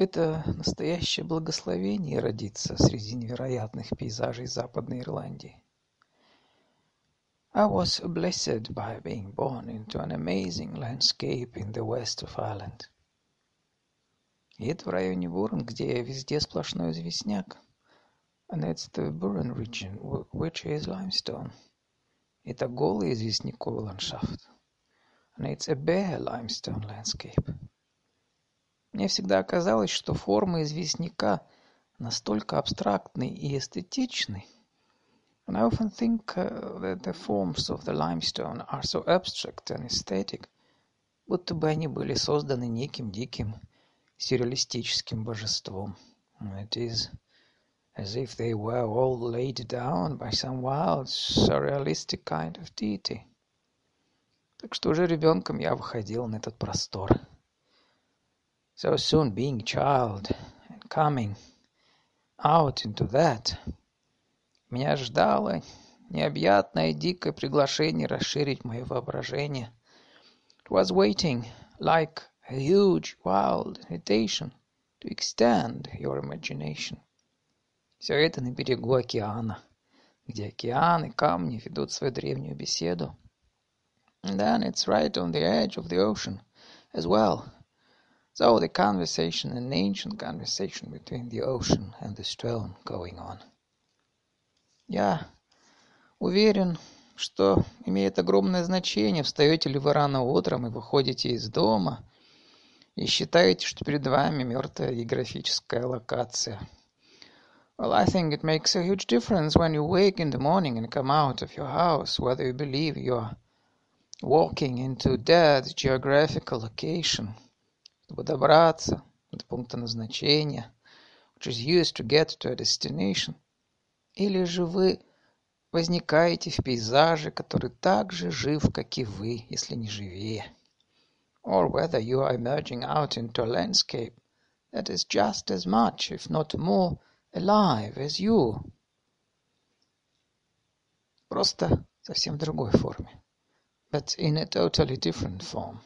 Это настоящее благословение родиться среди невероятных пейзажей Западной Ирландии. I was blessed by being born into an amazing landscape in the west of Ireland. И это в районе Бурн, где везде сплошной известняк. And it's the Burren region, which is limestone. Это голый известняковый ландшафт. And it's a bare limestone landscape. Мне всегда казалось, что формы известняка настолько абстрактны и эстетичны, And I often think uh, that the forms of the limestone are so abstract and aesthetic, будто бы они были созданы неким диким сюрреалистическим божеством. It is as if they were all laid down by some wild, surrealistic kind of deity. Так что уже ребенком я выходил на этот простор. So soon being a child and coming out into that – Меня ждало необъятное дикое приглашение расширить мое воображение. It was waiting, like a huge, wild invitation to extend your imagination. Все это на берегу океана, где океан и камни ведут свою древнюю беседу. And then it's right on the edge of the ocean as well. So the conversation, an ancient conversation between the ocean and the stone going on. Я уверен, что имеет огромное значение, встаете ли вы рано утром и выходите из дома, и считаете, что перед вами мертвая географическая локация. Well, I think it makes a huge difference when you wake in the morning and come out of your house, whether you believe you're walking into dead geographical location, чтобы добраться до пункта назначения, which is used to get to a destination – или же вы возникаете в пейзаже, который так же жив, как и вы, если не живее. Or whether you are emerging out into a landscape that is just as much, if not more, alive as you. Просто совсем другой форме. But in a totally different form.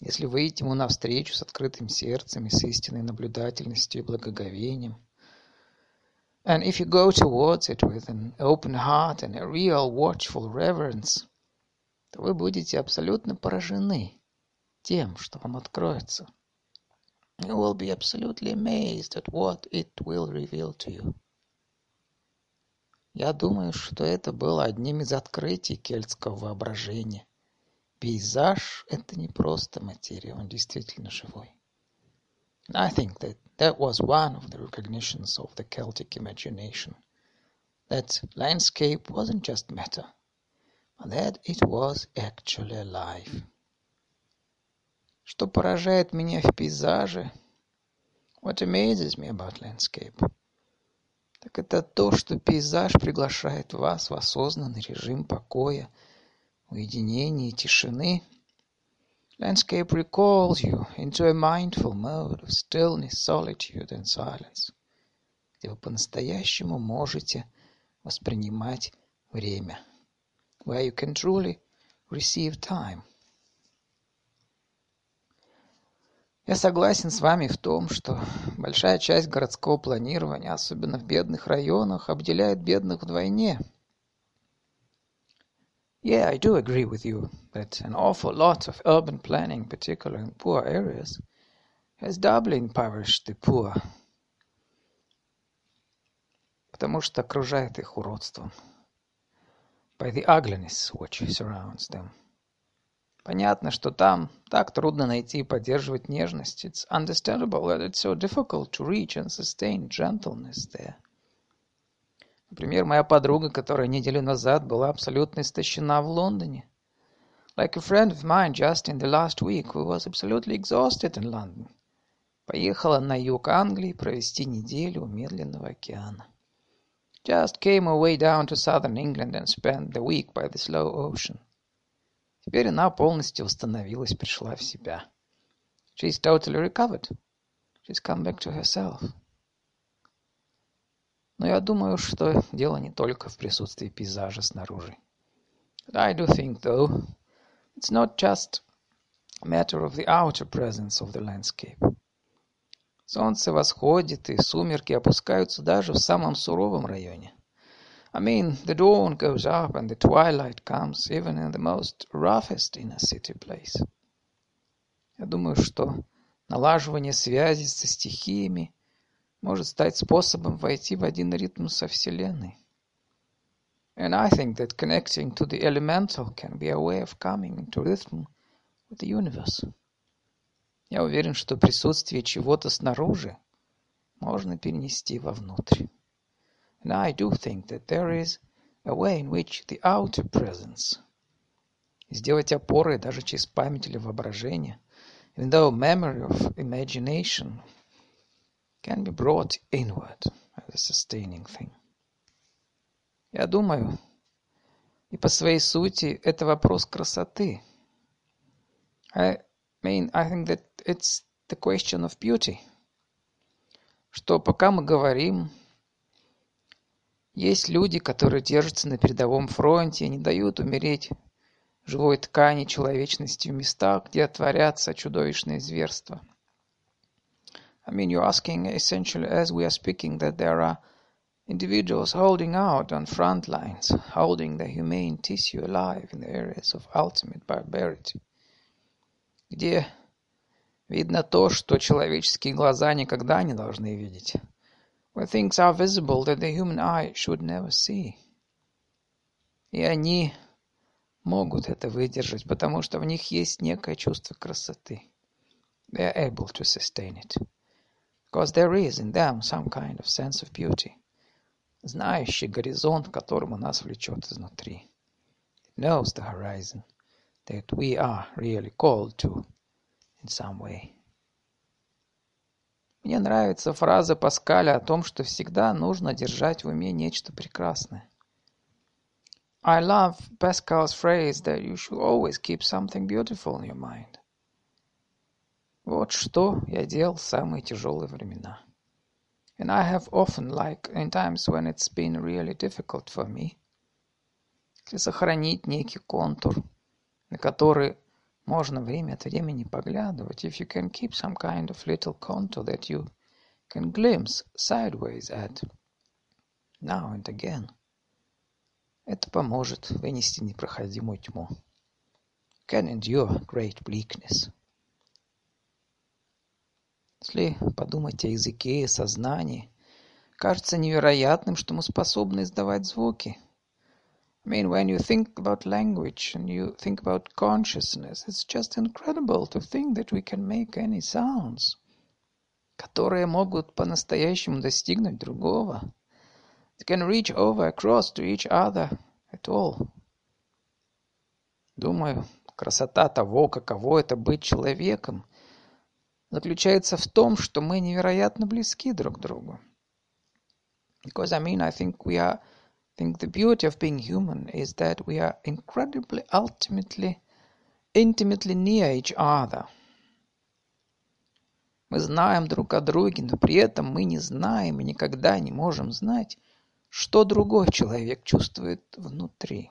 Если выйти ему навстречу с открытым сердцем и с истинной наблюдательностью и благоговением – And if you go towards it with an open heart and a real watchful reverence, то вы будете абсолютно поражены тем, что вам откроется. You will be absolutely amazed at what it will reveal to you. Я думаю, что это было одним из открытий кельтского воображения. Пейзаж — это не просто материя, он действительно живой. I think that that was one of the recognitions of the Celtic imagination, that landscape wasn't just matter, but that it was actually alive. Что поражает меня в пейзаже, what amazes me about landscape, так это то, что пейзаж приглашает вас в осознанный режим покоя, уединения и тишины – Landscape recalls you. Into a mindful mode of stillness, solitude and silence, где вы по-настоящему можете воспринимать время, where you can truly receive time. Я согласен с вами в том, что большая часть городского планирования, особенно в бедных районах, обделяет бедных вдвойне – Yeah, I do agree with you that an awful lot of urban planning, particularly in poor areas, has doubly impoverished the poor, потому что окружает их уродством, by the ugliness which surrounds them. Понятно, что там так трудно найти и поддерживать нежность. It's understandable that it's so difficult to reach and sustain gentleness there. Например, моя подруга, которая неделю назад была абсолютно истощена в Лондоне. Like a friend of mine just in the last week who was absolutely exhausted in London. Поехала на юг Англии провести неделю у Медленного океана. Just came away down to southern England and spent the week by the slow ocean. Теперь она полностью восстановилась, пришла в себя. She's totally recovered. She's come back to herself. Но я думаю, что дело не только в присутствии пейзажа снаружи. I do think, though, it's not just a matter of the outer presence of the landscape. Солнце восходит, и сумерки опускаются даже в самом суровом районе. I mean, the dawn goes up and the twilight comes even in the most roughest inner city place. Я думаю, что налаживание связи со стихиями может стать способом войти в один ритм со Вселенной. And I think that connecting to the elemental can be a way of coming into rhythm with the universe. Я уверен, что присутствие чего-то снаружи можно перенести вовнутрь. And I do think that there is a way in which the outer presence сделать опорой даже через память или воображение, even though memory of imagination can be brought inward as a sustaining thing. Я думаю, и по своей сути это вопрос красоты. I mean, I think that it's the question of beauty. Что пока мы говорим, есть люди, которые держатся на передовом фронте и не дают умереть живой ткани человечности в местах, где творятся чудовищные зверства. I mean, you're asking essentially, as we are speaking, that there are individuals holding out on front lines, holding the humane tissue alive in the areas of ultimate barbarity, где видно то, что человеческие глаза никогда не должны видеть, where things are visible that the human eye should never see. И они могут это выдержать, потому что в них есть некое чувство красоты. They are able to sustain it. Because there is in them some kind of sense of beauty. Знающий горизонт, которому нас влечет изнутри. It knows the horizon that we are really called to in some way. Мне нравится фраза Паскаля о том, что всегда нужно держать в уме нечто прекрасное. I love Pascal's phrase that you should always keep something beautiful in your mind. Вот что я делал в самые тяжелые времена. And I have often, like in times when it's been really difficult for me, если сохранить некий контур, на который можно время от времени поглядывать, if you can keep some kind of little contour that you can glimpse sideways at now and again – это поможет вынести непроходимую тьму. Can endure great bleakness. Если подумать о языке и сознании, кажется невероятным, что мы способны издавать звуки. I mean, when you think about language and you think about consciousness, it's just incredible to think that we can make any sounds, которые могут по-настоящему достигнуть другого. They can reach over across to each other at all. Думаю, красота того, каково это быть человеком, заключается в том, что мы невероятно близки друг к другу. Because I mean, I think we are, think the beauty of being human is that we are incredibly, ultimately, intimately near each other. Мы знаем друг о друге, но при этом мы не знаем и никогда не можем знать, что другой человек чувствует внутри.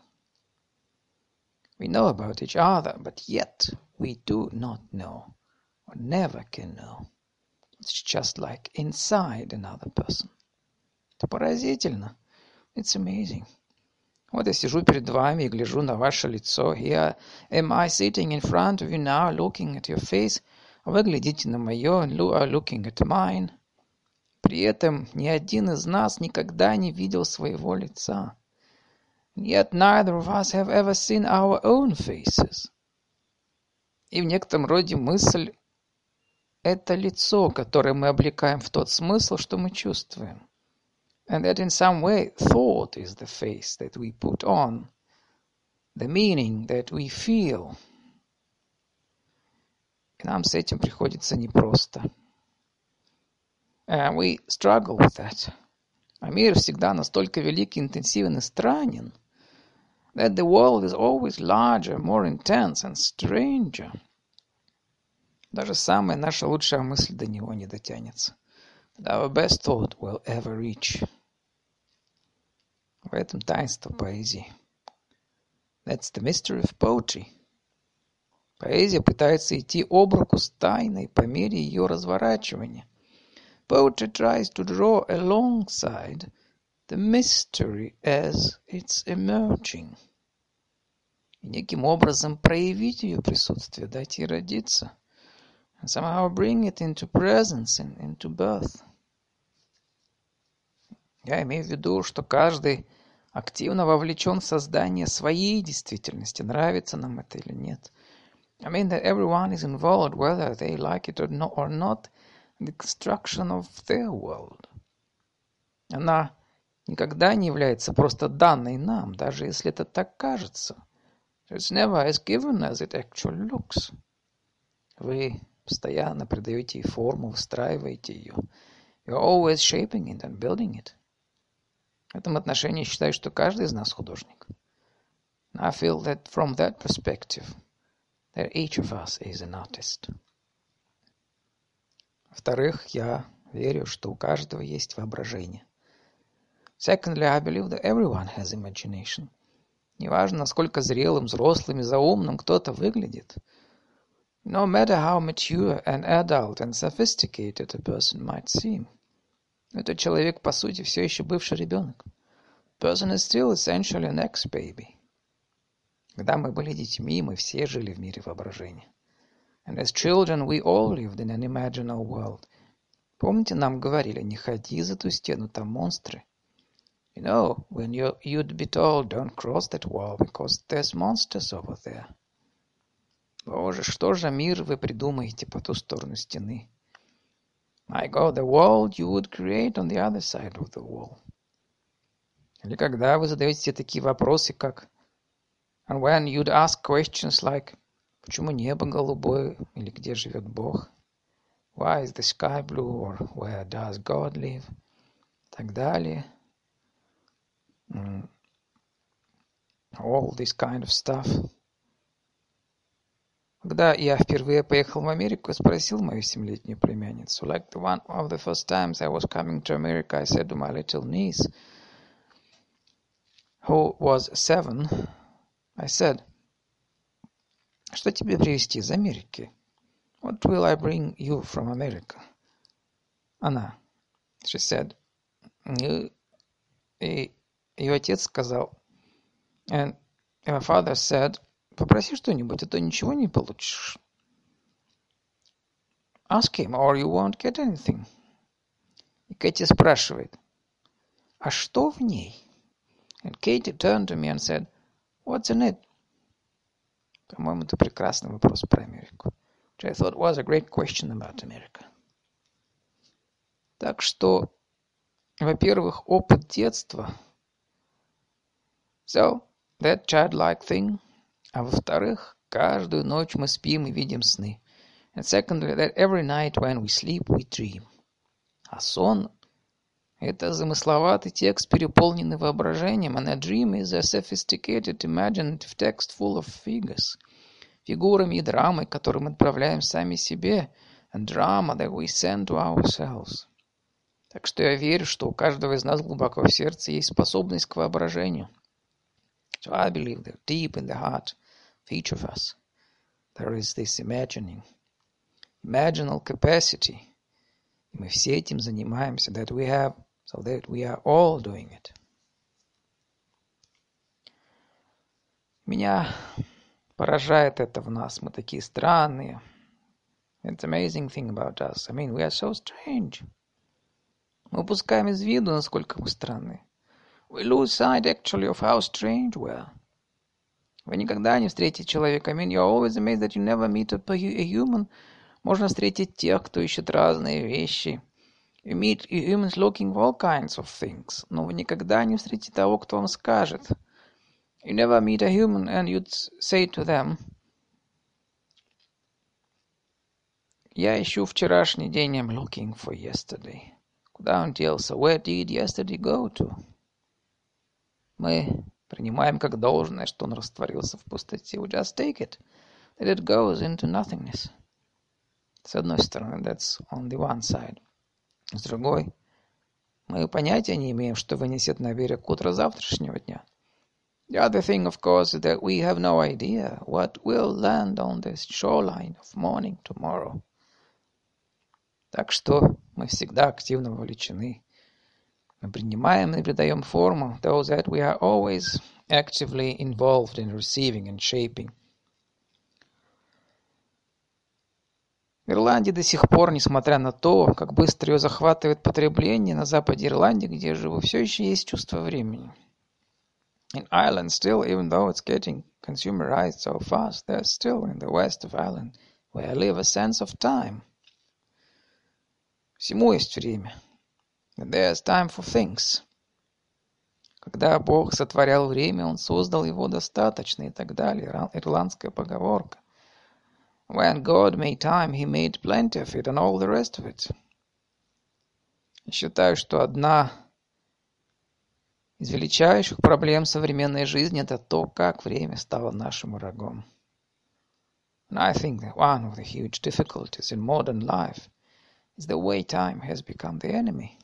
We know about each other, but yet we do not know, never can know. It's just like inside another person. Это поразительно. It's amazing. Вот я сижу перед вами и гляжу на ваше лицо. Here am I sitting in front of you now, looking at your face. Вы глядите на мое, looking at mine. При этом ни один из нас никогда не видел своего лица. Yet neither of us have ever seen our own faces. И в некотором роде мысль – это лицо, которое мы облекаем в тот смысл, что мы чувствуем. And that in some way thought is the face that we put on, the meaning that we feel. И нам с этим приходится непросто. And we struggle with that. А мир всегда настолько велик, интенсивен и странен, that the world is always larger, more intense and stranger. Даже самая наша лучшая мысль до него не дотянется. That our best thought will ever reach. В этом таинство поэзии. That's the mystery of poetry. Поэзия пытается идти об руку с тайной по мере ее разворачивания. poetry tries to draw alongside the mystery as it's emerging. И неким образом проявить ее присутствие, дать ей родиться. Somehow bring it into presence, and into birth. Я имею в виду, что каждый активно вовлечен в создание своей действительности, нравится нам это или нет. I mean that everyone is involved, whether they like it or not, or not in the construction of their world. Она никогда не является просто данной нам, даже если это так кажется. It's never as given as it actually looks. Вы постоянно придаете ей форму, выстраиваете ее. You're always shaping it and building it. В этом отношении считаю, что каждый из нас художник. I feel that from that perspective, that each of us is an artist. Во-вторых, я верю, что у каждого есть воображение. Secondly, I believe that everyone has imagination. Неважно, насколько зрелым, взрослым и заумным кто-то выглядит. No matter how mature and adult and sophisticated a person might seem. Этот человек, по сути, все еще бывший ребенок. Person is still essentially an ex-baby. Когда мы были детьми, мы все жили в мире воображения. And as children, we all lived in an imaginal world. Помните, нам говорили, не ходи за ту стену, там монстры. You know, when you, you'd be told, don't cross that wall, because there's monsters over there. Боже, что же мир вы придумаете по ту сторону стены? My God, the world you would create on the other side of the wall. Или когда вы задаете такие вопросы, как And when you'd ask questions like Почему небо голубое или где живет Бог? Why is the sky blue or where does God live? И так далее. All this kind of stuff. Когда я впервые поехал в Америку, спросил мою семилетнюю племянницу. Like the one of the first times I was coming to America, I said to my little niece, who was seven, I said, что тебе привезти из Америки? What will I bring you from America? Она, she said, и ее отец сказал, and my father said, Попроси что-нибудь, а то ничего не получишь. Ask him, or you won't get anything. И Кэти спрашивает, а что в ней? And Katie turned to me and said, what's in it? По-моему, это прекрасный вопрос про Америку. Which I thought was a great question about America. Так что, во-первых, опыт детства. So, that childlike thing – А во-вторых, каждую ночь мы спим и видим сны. And secondly, that every night when we sleep, we dream. А сон – это замысловатый текст, переполненный воображением, and a dream is a sophisticated, imaginative text full of figures. Фигурами и драмой, которые мы отправляем сами себе, and drama that we send to ourselves. Так что я верю, что у каждого из нас глубоко в сердце есть способность к воображению. So I believe that deep in the heart each of us. There is this imagining, imaginal capacity. И мы все этим занимаемся, that we have, so that we are all doing it. Меня поражает это в нас. Мы такие странные. It's amazing thing about us. I mean, we are so strange. Мы упускаем из виду, насколько мы странные. We lose sight actually of how strange we are. Вы никогда не встретите человека. I mean, you're always amazed that you never meet a, a human. Можно встретить тех, кто ищет разные вещи. You meet humans looking for all kinds of things. Но вы никогда не встретите того, кто вам скажет. You never meet a human and you'd say to them, Я ищу вчерашний день, I'm looking for yesterday. Куда он делся? Where did yesterday go to? Мы Принимаем как должное, что он растворился в пустоте. We just take it, that it goes into nothingness. С одной стороны, that's on the one side. С другой, мы понятия не имеем, что вынесет на берег утро завтрашнего дня. The other thing, of course, is that we have no idea what will land on the shoreline of morning tomorrow. Так что мы всегда активно вовлечены. Мы принимаем и придаем форму, though that we are always actively involved in receiving and shaping. В Ирландии до сих пор, несмотря на то, как быстро ее захватывает потребление, на западе Ирландии, где я живу, все еще есть чувство времени. In Ireland still, even though it's getting consumerized so fast, there's still in the west of Ireland, where I live, a sense of time. Всему есть время. There's time for things. Когда Бог сотворял время, Он создал его достаточно и так далее. Ирландская поговорка. When God made time, He made plenty of it and all the rest of it. Считаю, что одна из величайших проблем современной жизни это то, как время стало нашим врагом. And I think that one of the huge difficulties in modern life is the way time has become the enemy.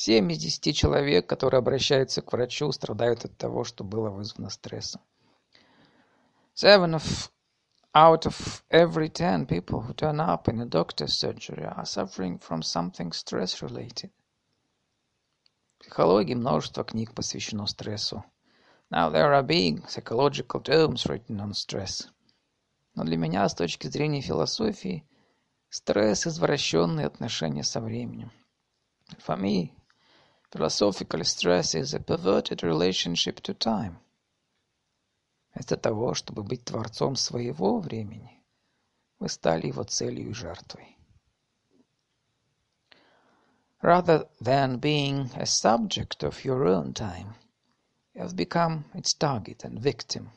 Семь из десяти человек, которые обращаются к врачу, страдают от того, что было вызвано стрессом. Seven of out of every ten people who turn up in a doctor's surgery are suffering from something stress-related. Психологии множество книг посвящено стрессу. Now there are big psychological tomes written on stress. Но для меня, с точки зрения философии, Стресс – извращенные отношения со временем. For me, philosophical stress is a perverted relationship to time. Вместо того, чтобы быть творцом своего времени, вы стали его целью и жертвой. Rather than being a subject of your own time, you have become its target and victim.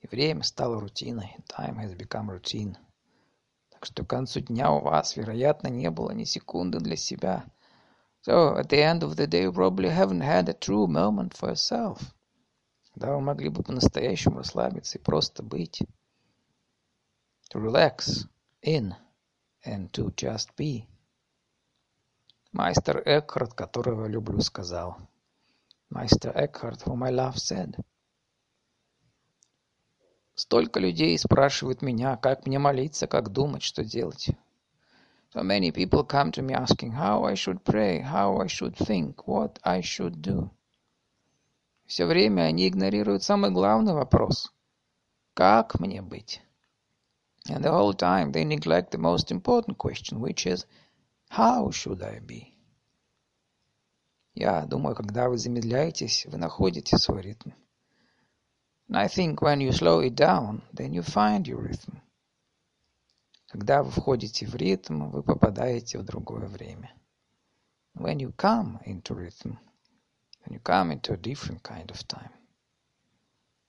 И время стало рутиной. Time has become routine что к концу дня у вас, вероятно, не было ни секунды для себя. So, at the end of the day, you probably haven't had a true moment for yourself. Да, вы могли бы по-настоящему расслабиться и просто быть. To relax in and to just be. Майстер Экхарт, которого люблю, сказал. Майстер Экхарт, whom I love, said – Столько людей спрашивают меня, как мне молиться, как думать, что делать. So many people come to me asking how I should pray, how I should think, what I should do. Все время они игнорируют самый главный вопрос. Как мне быть? And the whole time they neglect the most important question, which is, how should I be? Я думаю, когда вы замедляетесь, вы находите свой ритм. And I think when you slow it down, then you find your rhythm. Когда вы входите в ритм, вы попадаете в другое время. When you come into rhythm, then you come into a different kind of time.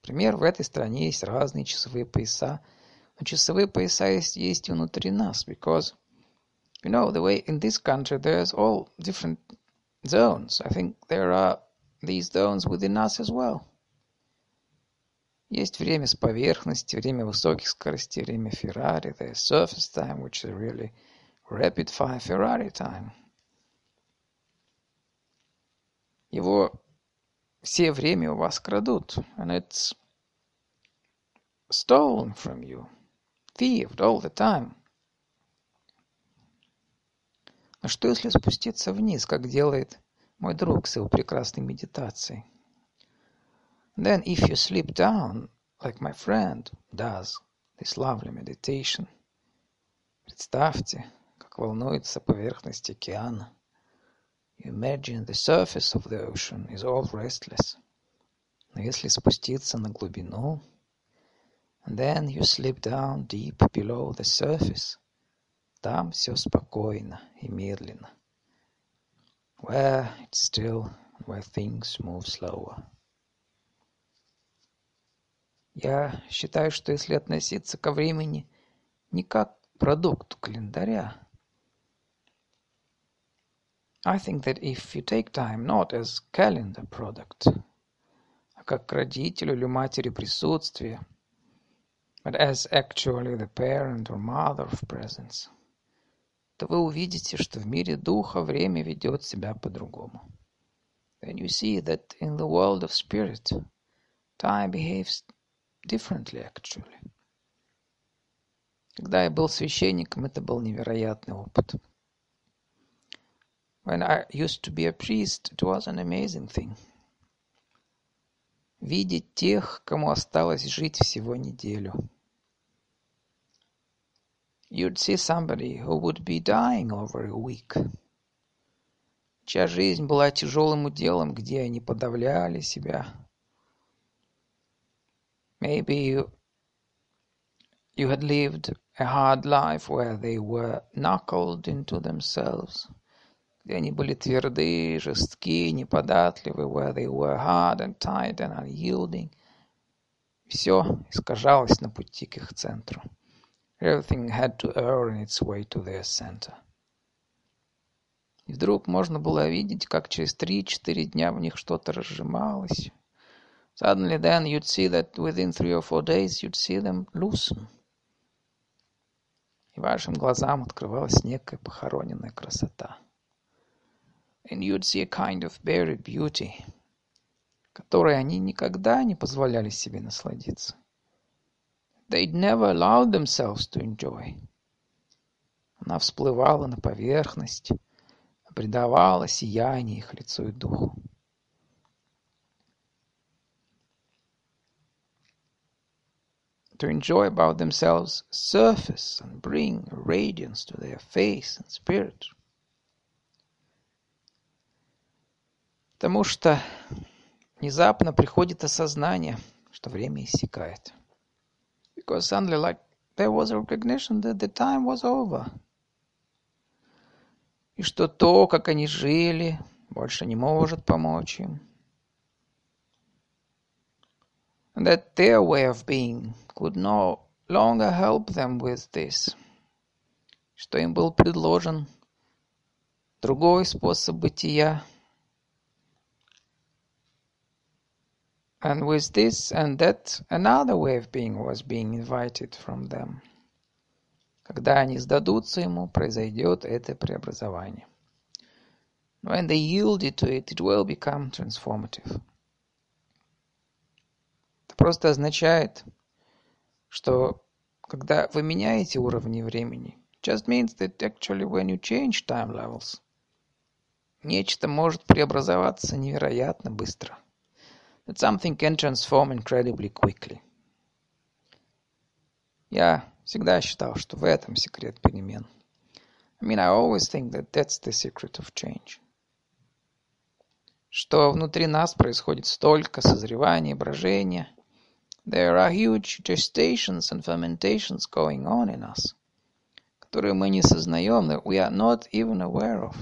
Например, в этой стране есть разные часовые пояса, но часовые пояса есть, есть внутри нас, because, you know, the way in this country there's all different zones. I think there are these zones within us as well. Есть время с поверхности, время высоких скоростей, время Ferrari. There's surface time, which is really rapid fire Ferrari time. Его все время у вас крадут. And it's stolen from you. Thieved all the time. Но что если спуститься вниз, как делает мой друг с его прекрасной медитацией? Then if you slip down, like my friend does, this lovely meditation, представьте, как волнуется поверхность океана. You imagine the surface of the ocean is all restless. Но если спуститься на глубину, and then you slip down deep below the surface, там все спокойно и медленно. Where it's still, where things move slower. Я считаю, что если относиться ко времени не как к продукту календаря, I think that if you take time not as calendar product, а как к родителю или матери присутствия, but as actually the parent or mother of presence, то вы увидите, что в мире духа время ведет себя по-другому. Then you see that in the world of spirit, time behaves differently actually. Когда я был священником, это был невероятный опыт. When I used to be a priest, it was an amazing thing. Видеть тех, кому осталось жить всего неделю. You'd see somebody who would be dying over a week. Чья жизнь была тяжелым уделом, где они подавляли себя. Maybe you, you had lived a hard life where they were knuckled into themselves, где они были тверды, жестки, неподатливы, where they were hard and tight and unyielding. Все искажалось на пути к их центру. Everything had to earn its way to their center. И вдруг можно было видеть, как через три-четыре дня в них что-то разжималось. Suddenly then you'd see that within three or four days you'd see them loosen. и вашим глазам открывалась некая похороненная красота. And you'd see a kind of buried beauty, которой они никогда не позволяли себе насладиться. They'd never allowed themselves to enjoy. Она всплывала на поверхность, придавала сияние их лицу и духу. To enjoy about themselves surface and bring radiance to their face and spirit. Потому что внезапно приходит осознание, что время иссякает. Because suddenly, like, there was a recognition that the time was over. И что то, как они жили, больше не может помочь им. And that their way of being could no longer help them with this, что им был предложен другой способ бытия. And with this and that, another way of being was being invited from them. Когда они сдадутся ему, произойдет это преобразование. When they yielded to it, it will become transformative. Просто означает, что когда вы меняете уровни времени, just means that actually when you change time levels, нечто может преобразоваться невероятно быстро. That something can transform incredibly quickly. Я всегда считал, что в этом секрет перемен. I mean, I always think that that's the secret of change. Что внутри нас происходит столько созревания, брожения, There are huge gestations and fermentations going on in us, которые мы не сознаем, that we are not even aware of.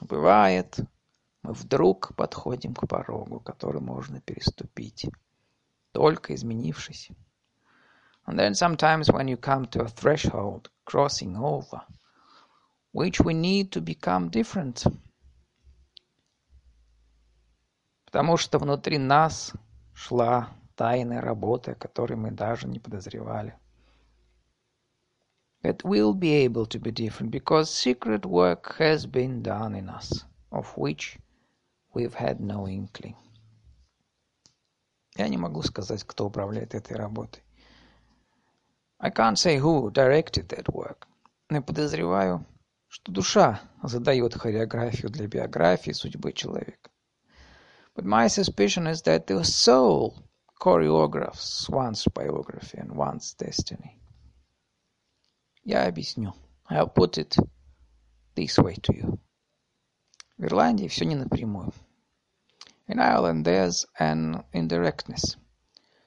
Бывает, мы вдруг подходим к порогу, который можно переступить, только изменившись. And then sometimes when you come to a threshold, crossing over, which we need to become different. Потому что внутри нас шла тайная работа, о которой мы даже не подозревали. That we'll be able to be different because secret work has been done in us, of which we've had no inkling. Я не могу сказать, кто управляет этой работой. I can't say who directed that work. Но я подозреваю, что душа задает хореографию для биографии судьбы человека. But my suspicion is that the soul choreographs one's biography and one's destiny. Я объясню. I'll put it this way to you. В Ирландии все не напрямую. In Ireland there's an indirectness.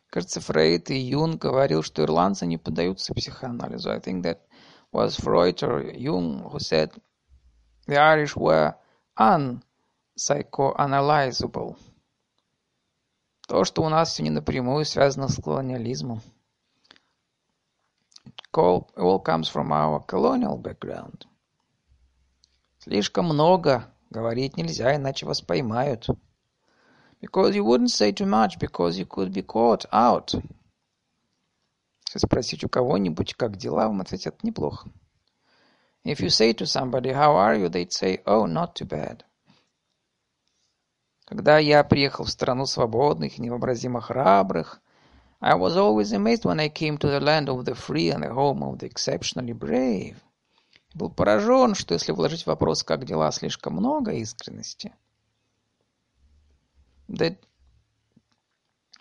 Кажется, Фрейд и Юнг говорил, что ирландцы не поддаются психоанализу. I think that was Freud or Jung who said the Irish were un psychoanalyzable. То, что у нас не напрямую связано с колониализмом. It all comes from our colonial background. Слишком много говорить нельзя, иначе вас поймают. Because you wouldn't say too much, because you could be caught out. Если спросить у кого-нибудь, как дела, вам ответят неплохо. If you say to somebody, how are you, they'd say, oh, not too bad. Когда я приехал в страну свободных, невообразимо храбрых, I was always amazed when I came to the land of the free and the home of the exceptionally brave. Был поражен, что если вложить в вопрос «как дела» слишком много искренности, that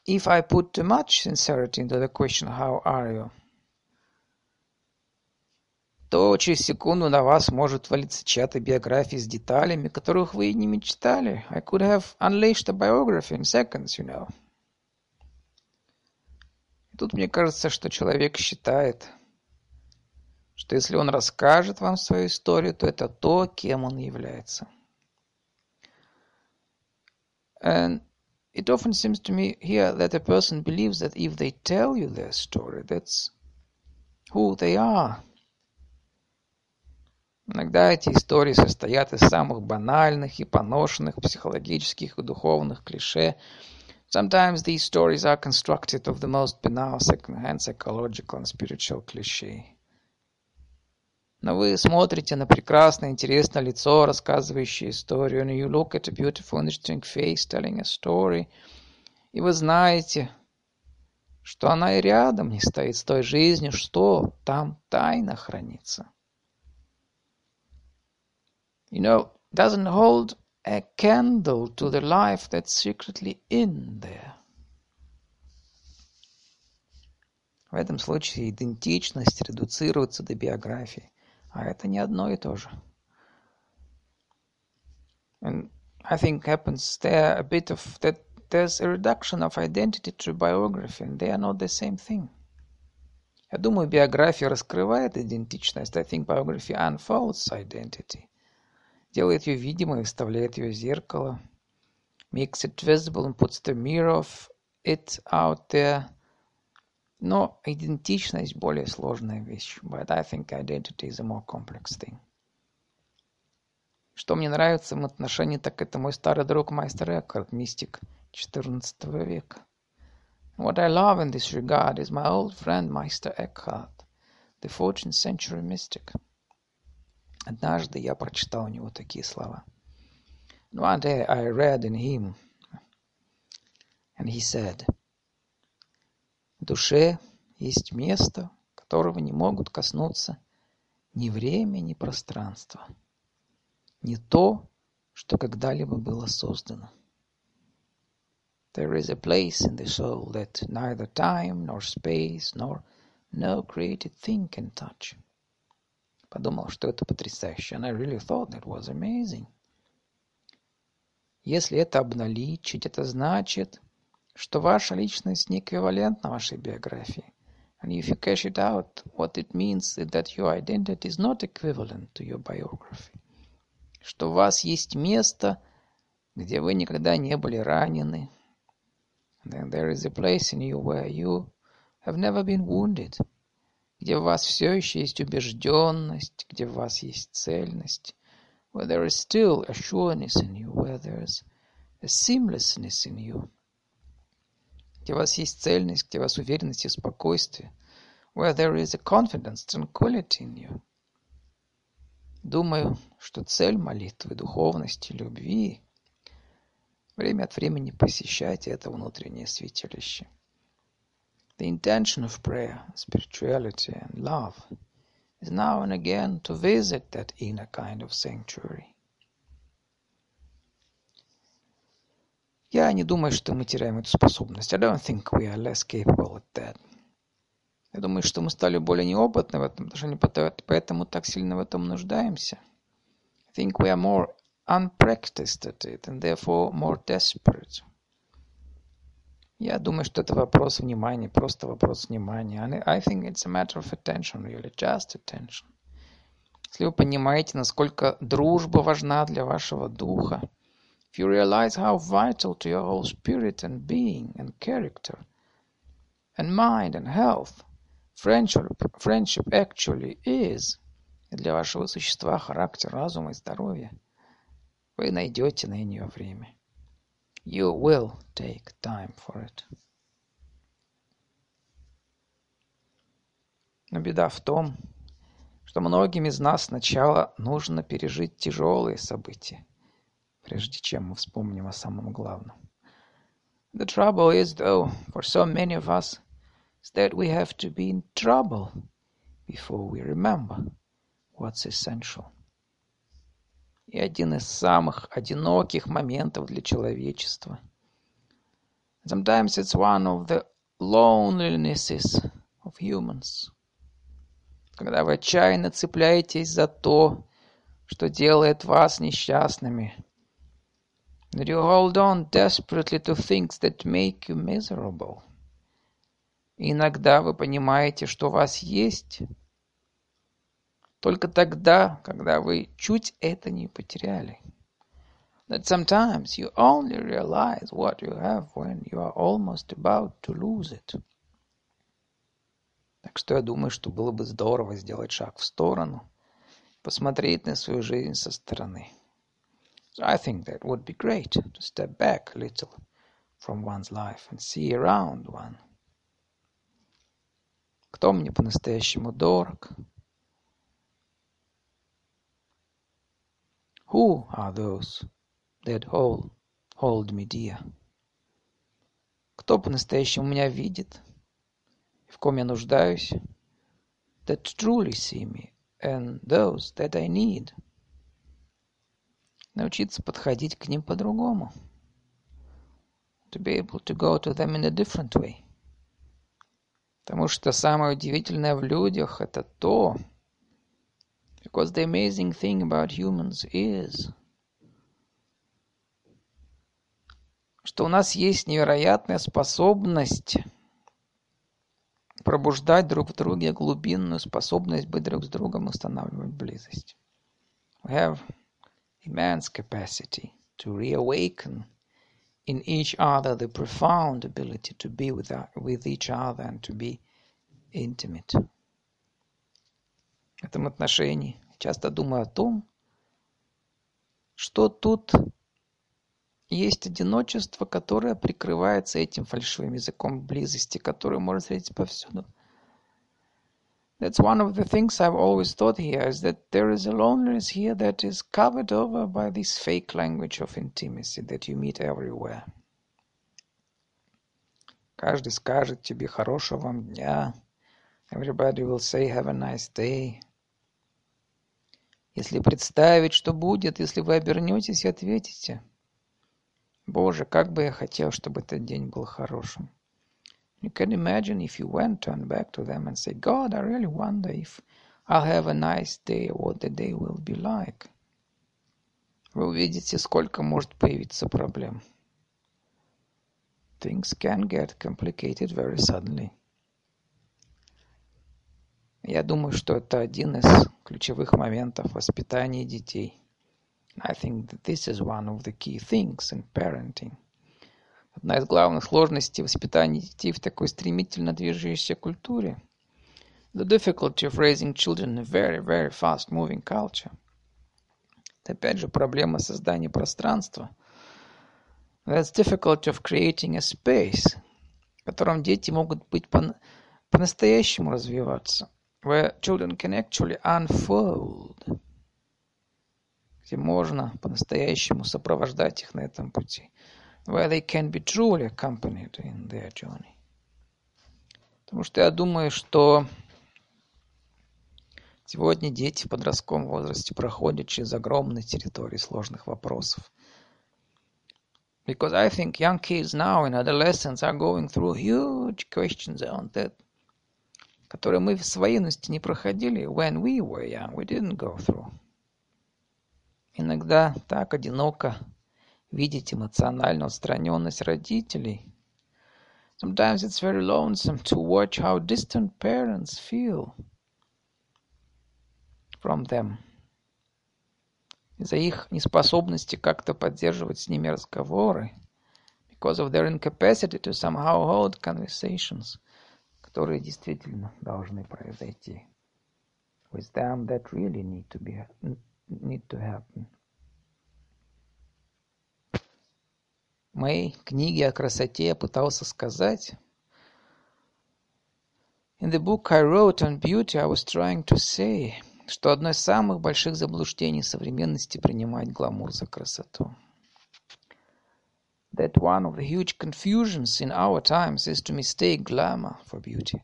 if I put too much sincerity into the question «how are you?», то через секунду на вас может валиться чья-то биография с деталями, которых вы и не мечтали. I could have unleashed a biography in seconds, you know. И тут мне кажется, что человек считает, что если он расскажет вам свою историю, то это то, кем он является. And it often seems to me here that a person believes that if they tell you their story, that's who they are. Иногда эти истории состоят из самых банальных и поношенных психологических и духовных клише. Sometimes these stories are constructed of the most banal second-hand psychological and spiritual cliché. Но вы смотрите на прекрасное, интересное лицо, рассказывающее историю, and you look at a beautiful, interesting face telling a story, и вы знаете, что она и рядом не стоит с той жизнью, что там тайна хранится. you know, doesn't hold a candle to the life that's secretly in there. В этом случае идентичность редуцируется до биографии, а это не одно и то же. And I think happens there a bit of that there's a reduction of identity to biography, and they are not the same thing. Я думаю, биография раскрывает идентичность. I think biography unfolds identity Делает ее видимой, выставляет ее в зеркало, makes it visible and puts the mirror of it out there. Но идентичность более сложная вещь. But I think identity is a more complex thing. Что мне нравится в отношении, так это мой старый друг Майстер Экхарт, мистик XIV века. What I love in this regard is my old friend Meister Eckhart, the 14th century mystic. Однажды я прочитал у него такие слова. One day I read in him, and he said, душе есть место, которого не могут коснуться ни время, ни пространство, не то, что когда-либо было создано. There is a place in the soul that neither time, nor space, nor no created thing can touch. Подумал, что это потрясающе. And I really thought that was amazing. Если это обналичить, это значит, что ваша личность не эквивалентна вашей биографии. And if you cash it out, what it means is that your identity is not equivalent to your biography. Что у вас есть место, где вы никогда не были ранены. And then there is a place in you where you have never been wounded где в вас все еще есть убежденность, где в вас есть цельность, where there is still a sureness in you, where there is a seamlessness in you, где у вас есть цельность, где у вас уверенность и спокойствие, where there is a confidence, tranquility in you. Думаю, что цель молитвы, духовности, любви – время от времени посещать это внутреннее святилище. The intention of prayer, spirituality, and love is now and again to visit that inner kind of sanctuary. Я не думаю, что мы теряем эту способность. I don't think we are less capable at that. Я думаю, что мы стали более неопытны в этом отношении, поэтому так сильно в этом нуждаемся. I think we are more unpracticed at it and therefore more desperate. Я думаю, что это вопрос внимания, просто вопрос внимания. I think it's a matter of attention, really, just attention. Если вы понимаете, насколько дружба важна для вашего духа, if you realize how vital to your whole spirit and being and character and mind and health friendship, friendship actually is, для вашего существа, характера, разума и здоровья, вы найдете на нее время. You will take time for it. Но беда в том, что многим из нас сначала нужно пережить тяжелые события, прежде чем мы вспомним о самом главном. The trouble is, though, for so many of us, is that we have to be in trouble before we remember what's essential. И один из самых одиноких моментов для человечества. Sometimes it's one of the lonelinesses of humans. Когда вы отчаянно цепляетесь за то, что делает вас несчастными. That you hold on desperately to things that make you miserable. И иногда вы понимаете, что у вас есть только тогда, когда вы чуть это не потеряли. That sometimes you only realize what you have when you are almost about to lose it. Так что я думаю, что было бы здорово сделать шаг в сторону, посмотреть на свою жизнь со стороны. So I think that would be great to step back a little from one's life and see around one. Кто мне по-настоящему дорог? Who are those that hold, hold me dear? Кто по-настоящему меня видит? В ком я нуждаюсь? That truly see me and those that I need. Научиться подходить к ним по-другому. To be able to go to them in a different way. Потому что самое удивительное в людях это то, because the amazing thing about humans is, что у нас есть невероятная способность пробуждать друг в друге глубинную способность быть друг с другом, устанавливать близость. We have immense capacity to reawaken in each other the profound ability to be with, with each other and to be intimate. Этом отношении часто думаю о том, что тут есть одиночество, которое прикрывается этим фальшивым языком близости, который можно встретить повсюду. That's one of the things I've always thought here, is that there is a loneliness here that is covered over by this fake language of intimacy that you meet everywhere. Каждый скажет тебе хорошего вам дня. Everybody will say have a nice day. Если представить, что будет, если вы обернетесь и ответите, «Боже, как бы я хотел, чтобы этот день был хорошим!» You can imagine if you went, turn back to them and say, God, I really wonder if I'll have a nice day, what the day will be like. Вы увидите, сколько может появиться проблем. Things can get complicated very suddenly. Я думаю, что это один из ключевых моментов воспитания детей. I think that this is one of the key things in parenting. Одна из главных сложностей воспитания детей в такой стремительно движущейся культуре. The difficulty of raising children in a very, very fast-moving culture. Это опять же проблема создания пространства. That's difficulty of creating a space, в котором дети могут быть по- по-настоящему развиваться. Where children can actually unfold. Где можно по-настоящему сопровождать их на этом пути where they can be truly accompanied in their journey. Потому что я думаю, что сегодня дети в подростковом возрасте проходят через огромные территории сложных вопросов. Because I think young kids now in adolescence are going through huge questions on that, которые мы в своей юности не проходили. When we were young, we didn't go through. Иногда так одиноко видеть эмоциональную отстраненность родителей. Sometimes it's very lonesome to watch how distant parents feel from them. Из-за их неспособности как-то поддерживать с ними разговоры. Because of their incapacity to somehow hold conversations, которые действительно должны произойти. With them that really need to be need to happen. В моей книге о красоте я пытался сказать. In the book I wrote on beauty, I was trying to say, что одно из самых больших заблуждений современности принимать гламур за красоту. That one of the huge confusions in our times is to mistake glamour for beauty.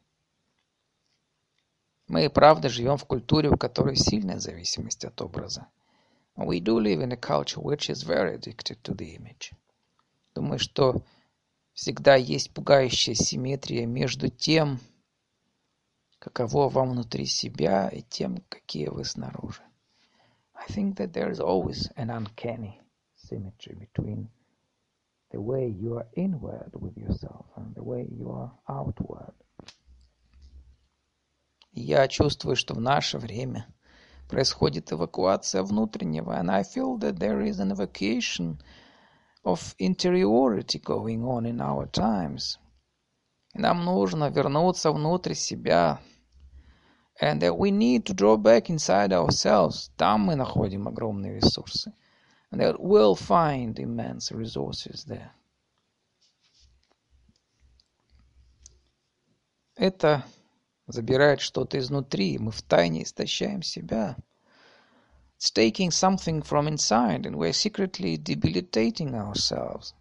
Мы и правда живем в культуре, у которой сильная зависимость от образа. We do live in a culture which is very addicted to the image. Думаю, что всегда есть пугающая симметрия между тем, каково вам внутри себя, и тем, какие вы снаружи. I think that there is always an uncanny symmetry between the way you are inward with yourself and the way you are outward. Я чувствую, что в наше время происходит эвакуация внутреннего, and I feel that there is an evacuation of interiority going on in our times. И нам нужно вернуться внутрь себя, and that we need to draw back inside ourselves. Там мы находим огромные ресурсы. And that we'll find immense resources there. Это забирает что-то изнутри, мы втайне истощаем себя. It's taking something from inside, and we're secretly debilitating ourselves.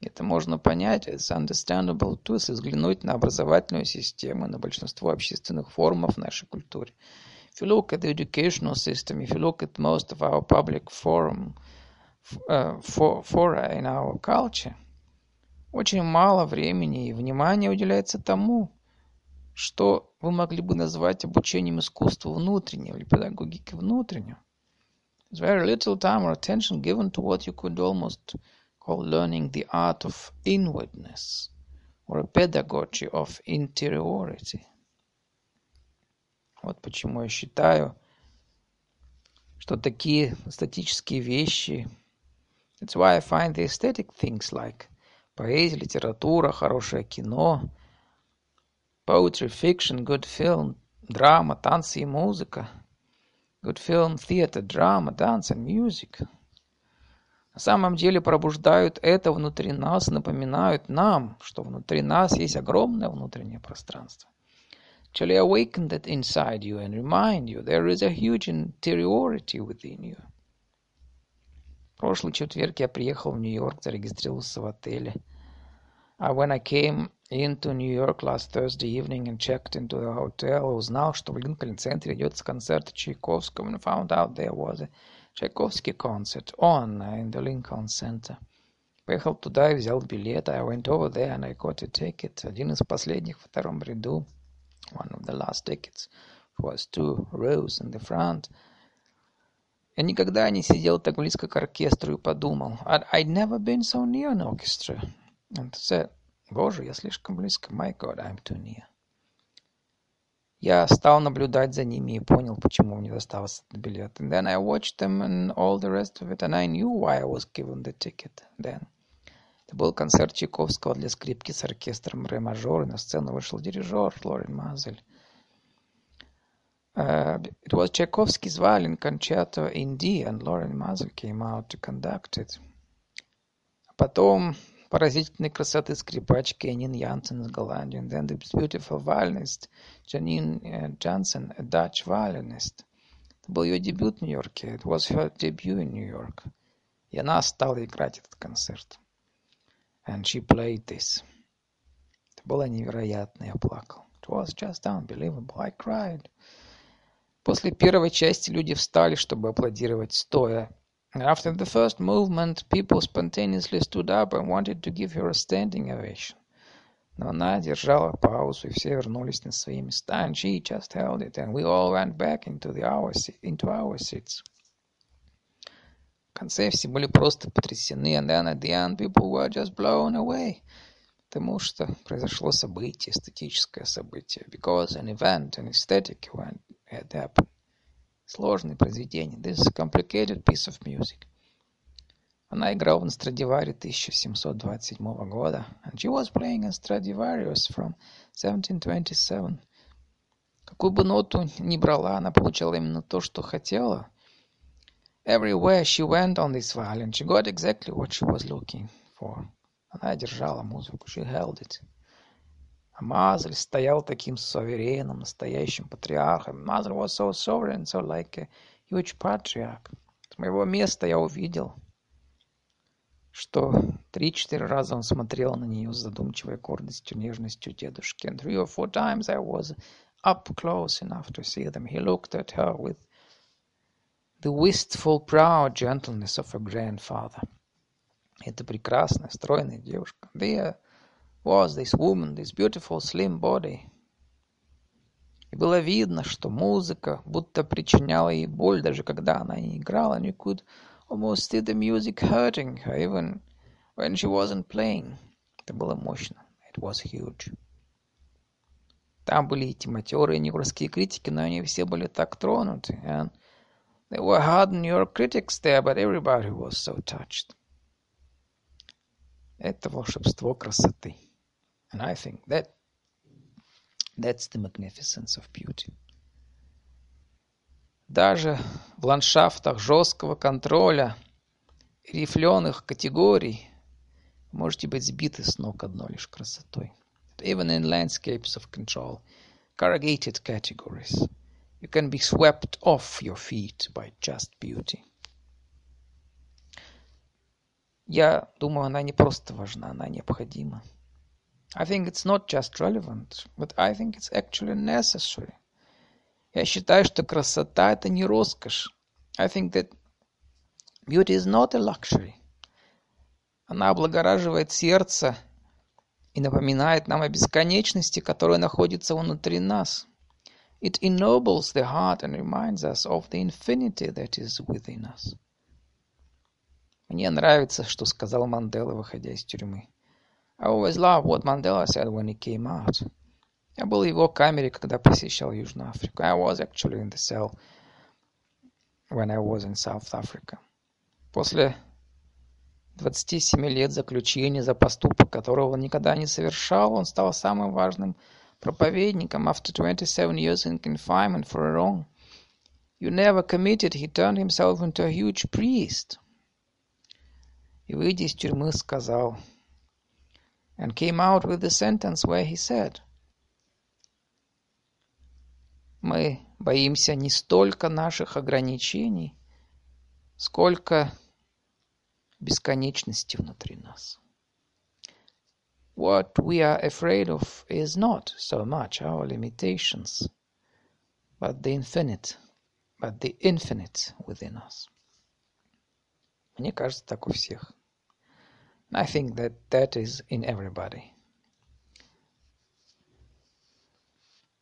Это можно понять, it's understandable too, если взглянуть на образовательную систему, на большинство общественных форумов в нашей культуре. If you look at the educational system, if you look at most of our public forum, uh, for, fora in our culture, очень мало времени и внимания уделяется тому, что вы могли бы назвать обучением искусству внутреннего или педагогики внутреннего. There's very little time or attention given to what you could almost call learning the art of inwardness or a pedagogy of interiority. Вот почему я считаю, что такие статические вещи That's why I find the aesthetic things like поэзия, литература, хорошее кино – Poetry, fiction, good film, драма, танцы и музыка. Good film, theater, drama, dance and music. На самом деле пробуждают это внутри нас, напоминают нам, что внутри нас есть огромное внутреннее пространство. Actually awaken that inside you and remind you there is a huge interiority within you. В прошлый четверг я приехал в Нью-Йорк, зарегистрировался в отеле. Uh, when I came into New York last Thursday evening and checked into the hotel. Узнал, что в Линкольн-центре идет концерт Чайковского and found out there was a Tchaikovsky concert on in the Lincoln Center. Поехал туда и взял билет. I went over there and I got a ticket. Один из последних в втором ряду. One of the last tickets was two rows in the front. Я никогда не сидел так близко к оркестру и подумал. I'd, I'd never been so near an orchestra. And said, Боже, я слишком близко. My God, I'm too near. Я стал наблюдать за ними и понял, почему мне достался этот билет. And then I watched them and all the rest of it, and I knew why I was given the ticket then. Это был концерт Чайковского для скрипки с оркестром ре мажор, и на сцену вышел дирижер Лорен Мазель. Uh, it was Tchaikovsky's violin concerto in D, and Lauren Mazel came out to conduct it. Потом поразительной красоты скрипачки Энин Янсен из Голландии, and then this beautiful violinist Janine Jansen, a Dutch violinist. Это был ее дебют в Нью-Йорке. It was her debut in New York. И она стала играть этот концерт. And she played this. Это было невероятно, я плакал. It was just unbelievable. I cried. После первой части люди встали, чтобы аплодировать стоя. After the first movement, people spontaneously stood up and wanted to give her a standing ovation. Но она держала паузу, и все вернулись на свои места, and she just held it, and we all went back into, the our, into our seats. Конце все были просто потрясены, and then at the end people were just blown away. Потому что произошло событие, эстетическое событие. Because an event, an aesthetic event had happened. Сложное произведение. This is a complicated piece of music. Она играла на Страдивари 1727 года. And she was playing a Stradivarius from 1727. Какую бы ноту ни брала, она получала именно то, что хотела. Everywhere she went on this violin, she got exactly what she was looking for. Она держала музыку. She held it. А Мазель стоял таким суверенным, настоящим патриархом. Мазель was so sovereign, so like a huge patriarch. С моего места я увидел, что три-четыре раза он смотрел на нее с задумчивой гордостью, нежностью дедушки. And three or four times I was up close enough to see them. He looked at her with the wistful, proud gentleness of a grandfather. Эта прекрасная, стройная девушка. There was this woman, this beautiful slim body. И было видно, что музыка будто причиняла ей боль, даже когда она не играла. And you could almost see the music hurting her, even when she wasn't playing. Это было мощно. It was huge. Там были эти матерые нью-йоркские критики, но они все были так тронуты. And there were hard New York critics there, but everybody was so touched. Это волшебство красоты. And I think that that's the magnificence of beauty. Даже в ландшафтах жесткого контроля и рифленых категорий можете быть сбиты с ног одной лишь красотой. even in landscapes of control, corrugated categories, you can be swept off your feet by just beauty. Я думаю, она не просто важна, она необходима. I think it's not just relevant, but I think it's actually necessary. Я считаю, что красота – это не роскошь. I think that beauty is not a luxury. Она облагораживает сердце и напоминает нам о бесконечности, которая находится внутри нас. It ennobles the heart and reminds us of the infinity that is within us. Мне нравится, что сказал Мандела, выходя из тюрьмы. I always love what Mandela said when he came out. Я был в его камере, когда посещал Южную Африку. I was actually in the cell when I was in South Africa. После 27 лет заключения за поступок, которого он никогда не совершал, он стал самым важным проповедником. After 27 years in confinement for a wrong you never committed, he turned himself into a huge priest. И, выйдя из тюрьмы, сказал, and came out with the sentence where he said, мы боимся не столько наших ограничений, сколько бесконечности внутри нас. What we are afraid of is not so much our limitations, but the infinite, but the infinite within us. Мне кажется, так у всех. I think that that is in everybody.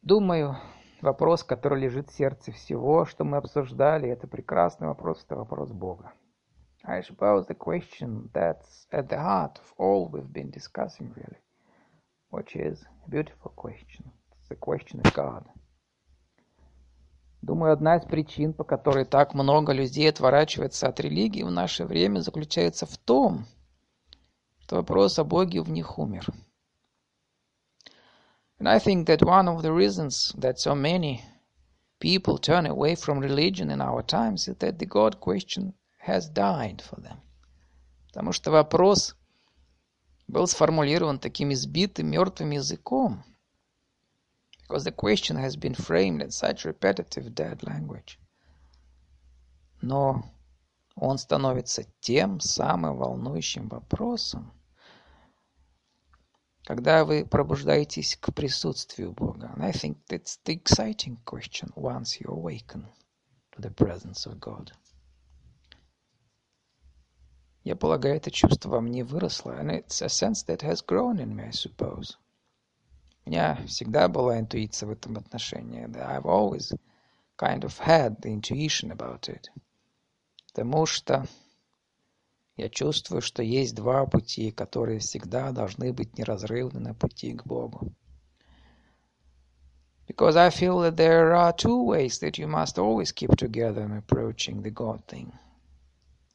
Думаю, вопрос, который лежит в сердце всего, что мы обсуждали, это прекрасный вопрос, это вопрос Бога. I suppose the question that's at the heart of all we've been discussing, really, which is a beautiful question. It's the question of God. Думаю, одна из причин, по которой так много людей отворачивается от религии в наше время, заключается в том, что вопрос о Боге в них умер. And I think that one of the reasons that so many people turn away from religion in our times is that the God question has died for them. Потому что вопрос был сформулирован таким избитым, мертвым языком. Because the question has been framed in such repetitive dead language. Но он становится тем самым волнующим вопросом, когда вы пробуждаетесь к присутствию Бога. And I think that's the exciting question once you awaken to the presence of God. Я полагаю, это чувство во мне выросло, and it's a sense that has grown in me, I suppose. У меня всегда была интуиция в этом отношении. I've always kind of had the intuition about it. Потому что я чувствую, что есть два пути, которые всегда должны быть неразрывны на пути к Богу. Because I feel that there are two ways that you must always keep together in approaching the God thing.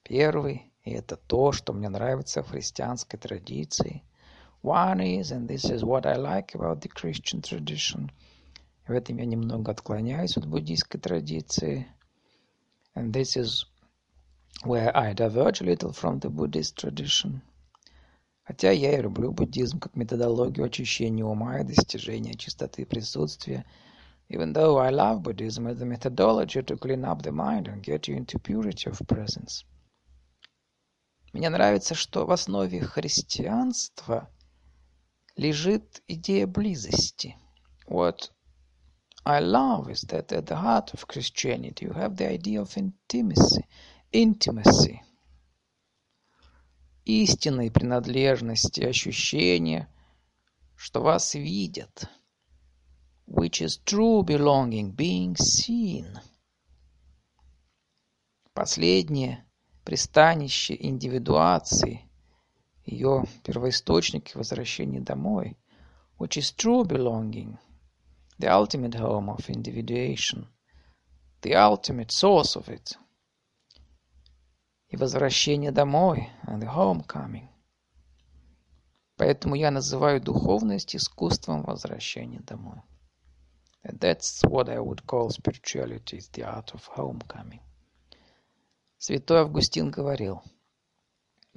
Первый И это то, что мне нравится в христианской традиции. One is, and this is what I like about the Christian tradition. В этом я немного отклоняюсь от буддийской традиции. And this is where I diverge a little from the Buddhist tradition. Хотя я и люблю буддизм как методологию очищения ума и достижения чистоты присутствия, even though I love Buddhism as a methodology to clean up the mind and get you into purity of presence. Мне нравится, что в основе христианства лежит идея близости. What I love is that at the heart of Christianity you have the idea of intimacy, intimacy, истинной принадлежности, ощущения, что вас видят, which is true belonging, being seen. Последнее пристанище индивидуации, ее первоисточник возвращения домой, which is true belonging, the ultimate home of individuation, the ultimate source of it, и возвращение домой, and the homecoming. Поэтому я называю духовность искусством возвращения домой. And that's what I would call spirituality, is the art of homecoming. Святой Августин говорил,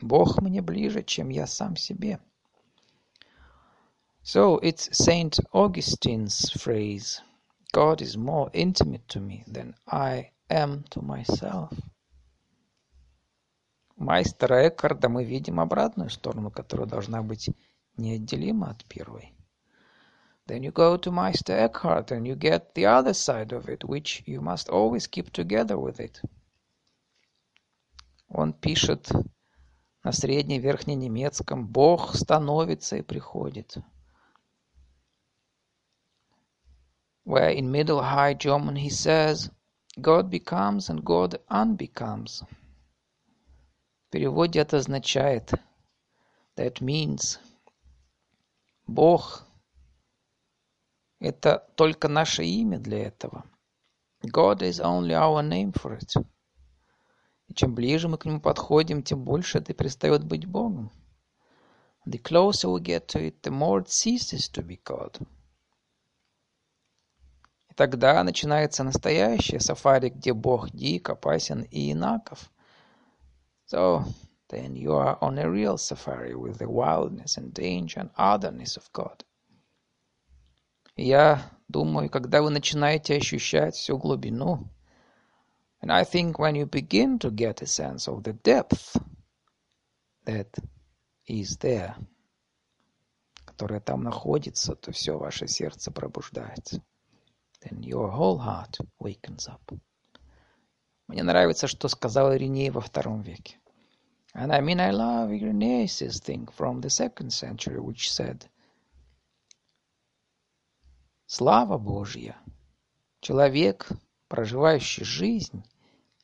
«Бог мне ближе, чем я сам себе». So it's Saint Augustine's phrase, God is more intimate to me than I am to myself. Майстера Эккарда мы видим обратную сторону, которая должна быть неотделима от первой. Then you go to Meister Eckhart and you get the other side of it, which you must always keep together with it. Он пишет на средне-верхненемецком «Бог становится и приходит». Where in Middle High German he says God becomes and God unbecomes. В переводе это означает that means Бог – это только наше имя для этого. God is only our name for it. И чем ближе мы к нему подходим, тем больше это перестает быть Богом. The closer we get to it, the more it ceases to be God. И тогда начинается настоящее сафари, где Бог дик, опасен и инаков. So, then you are on a real safari with the wildness and danger and otherness of God. я думаю, когда вы начинаете ощущать всю глубину, And I think when you begin to get a sense of the depth that is there, которая там находится, то все ваше сердце пробуждается. Then your whole heart wakens up. Мне нравится, что сказал Ириней во втором веке. And I mean, I love Irenaeus' thing from the second century, which said, Слава Божья! Человек, проживающий жизнь,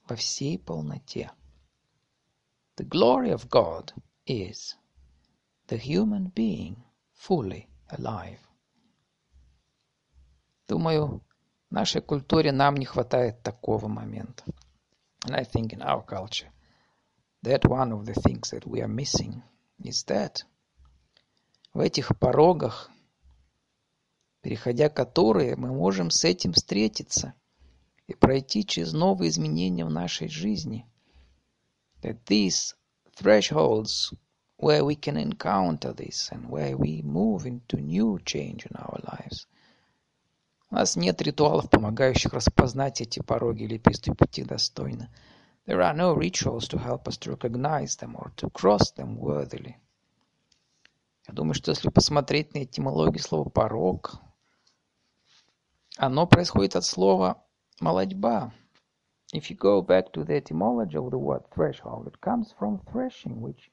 во всей полноте. The glory of God is the human being fully alive. Думаю, в нашей культуре нам не хватает такого момента. And I think in our culture that one of the things that we are missing is that в этих порогах, переходя которые, мы можем с этим встретиться – и пройти через новые изменения в нашей жизни. That these thresholds where we can encounter this and where we move into new change in our lives. У нас нет ритуалов, помогающих распознать эти пороги или приступить их достойно. There are no rituals to help us to recognize them or to cross them worthily. Я думаю, что если посмотреть на этимологию слова «порог», оно происходит от слова Молодьба. If you go back to the etymology of the word threshold, it comes from threshing, which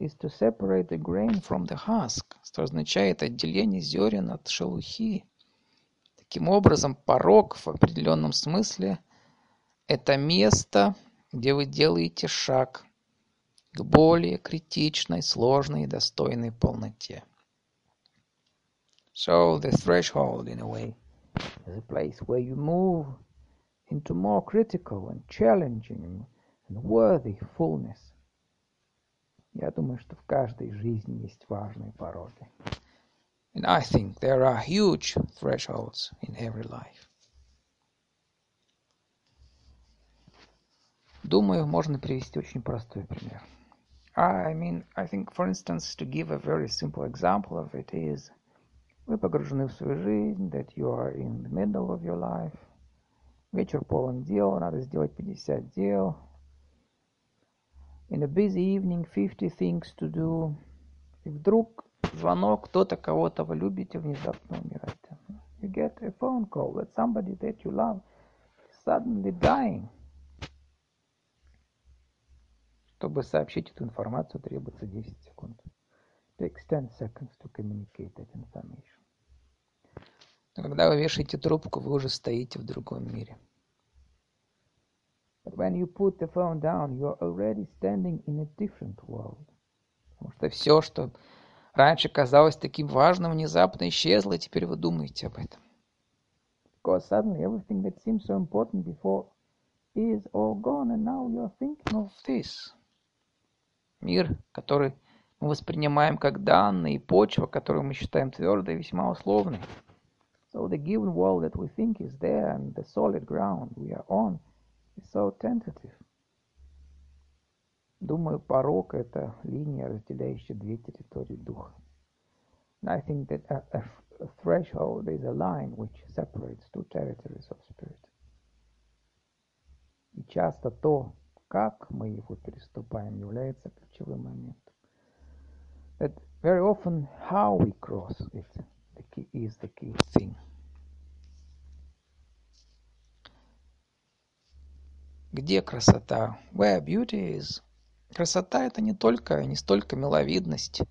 is to separate the grain from the husk, что означает отделение зерен от шелухи. Таким образом, порог в определенном смысле – это место, где вы делаете шаг к более критичной, сложной и достойной полноте. So the threshold, in a way, is a place where you move into more critical and challenging and worthy fullness. Я думаю, что в каждой жизни есть важные пороги. And I think there are huge thresholds in every life. Думаю, можно привести очень простой пример. I mean, I think, for instance, to give a very simple example of it is, вы погружены в свою жизнь, that you are in the middle of your life, Вечер полон дел, надо сделать 50 дел. In a busy evening, 50 things to do. И вдруг звонок, кто-то кого-то вы любите, внезапно умирает. You get a phone call that somebody that you love is suddenly dying. Чтобы сообщить эту информацию, требуется 10 секунд. It takes 10 seconds to communicate that information. Но когда вы вешаете трубку, вы уже стоите в другом мире. But when you put the phone down, you're already standing in a different world. Потому что все, что раньше казалось таким важным, внезапно исчезло, и теперь вы думаете об этом. Because suddenly everything that seemed so important before is all gone, and now you're thinking of this. Мир, который мы воспринимаем как данные, и почва, которую мы считаем твердой, весьма условной. So the given world that we think is there and the solid ground we are on is so tentative. Думаю, порог – это линия, разделяющая две территории духа. And I think that a, a, a threshold is a line which separates two territories of spirit. И часто то, как мы его переступаем, является ключевым моментом. That very often how we cross it key, is the key thing. Где красота? Where beauty is. Красота это не только, не столько миловидность.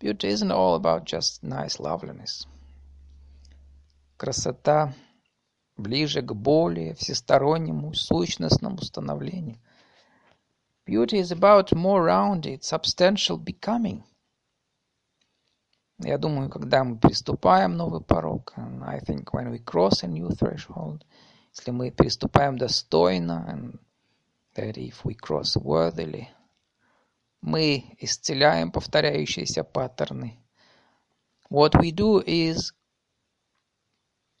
Beauty isn't all about just nice loveliness. Красота ближе к более всестороннему сущностному становлению. Beauty is about more rounded, substantial becoming. Я думаю, когда мы приступаем новый порог, and I think when we cross a new threshold, если мы переступаем достойно, and that if we cross worthily, мы исцеляем повторяющиеся паттерны. What we do is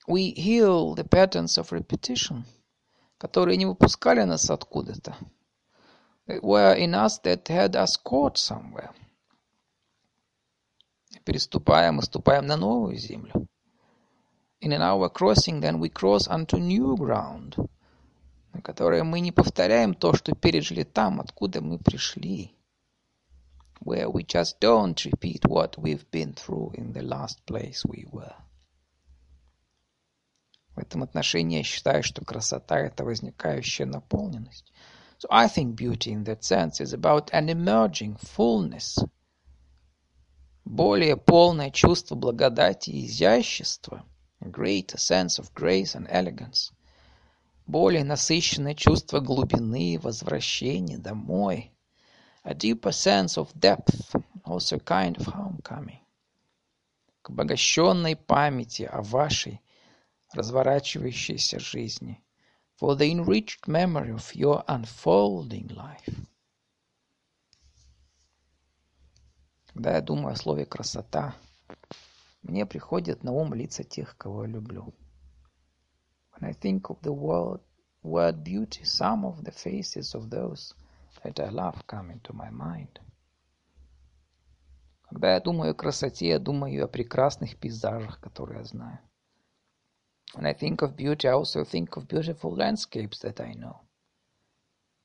we heal the patterns of repetition, которые не выпускали нас откуда-то. Were in us that had us caught somewhere. Переступаем и ступаем на новую землю. And in our crossing, then we cross onto new ground, на которой мы не повторяем то, что пережили там, откуда мы пришли. Where we just don't repeat what we've been through in the last place we were. В этом отношении я считаю, что красота – это возникающая наполненность. So I think beauty in that sense is about an emerging fullness, более полное чувство благодати и изящества – greater sense of grace and elegance, более насыщенное чувство глубины, возвращения домой, a deeper sense of depth, also kind of homecoming, к обогащенной памяти о вашей разворачивающейся жизни, for the enriched memory of your unfolding life. Когда я думаю о слове «красота», мне приходят на ум лица тех, кого я люблю. When I think of the word, word beauty, some of the faces of those that I love come into my mind. Когда я думаю о красоте, я думаю о прекрасных пейзажах, которые я знаю. When I think of beauty, I also think of beautiful landscapes that I know.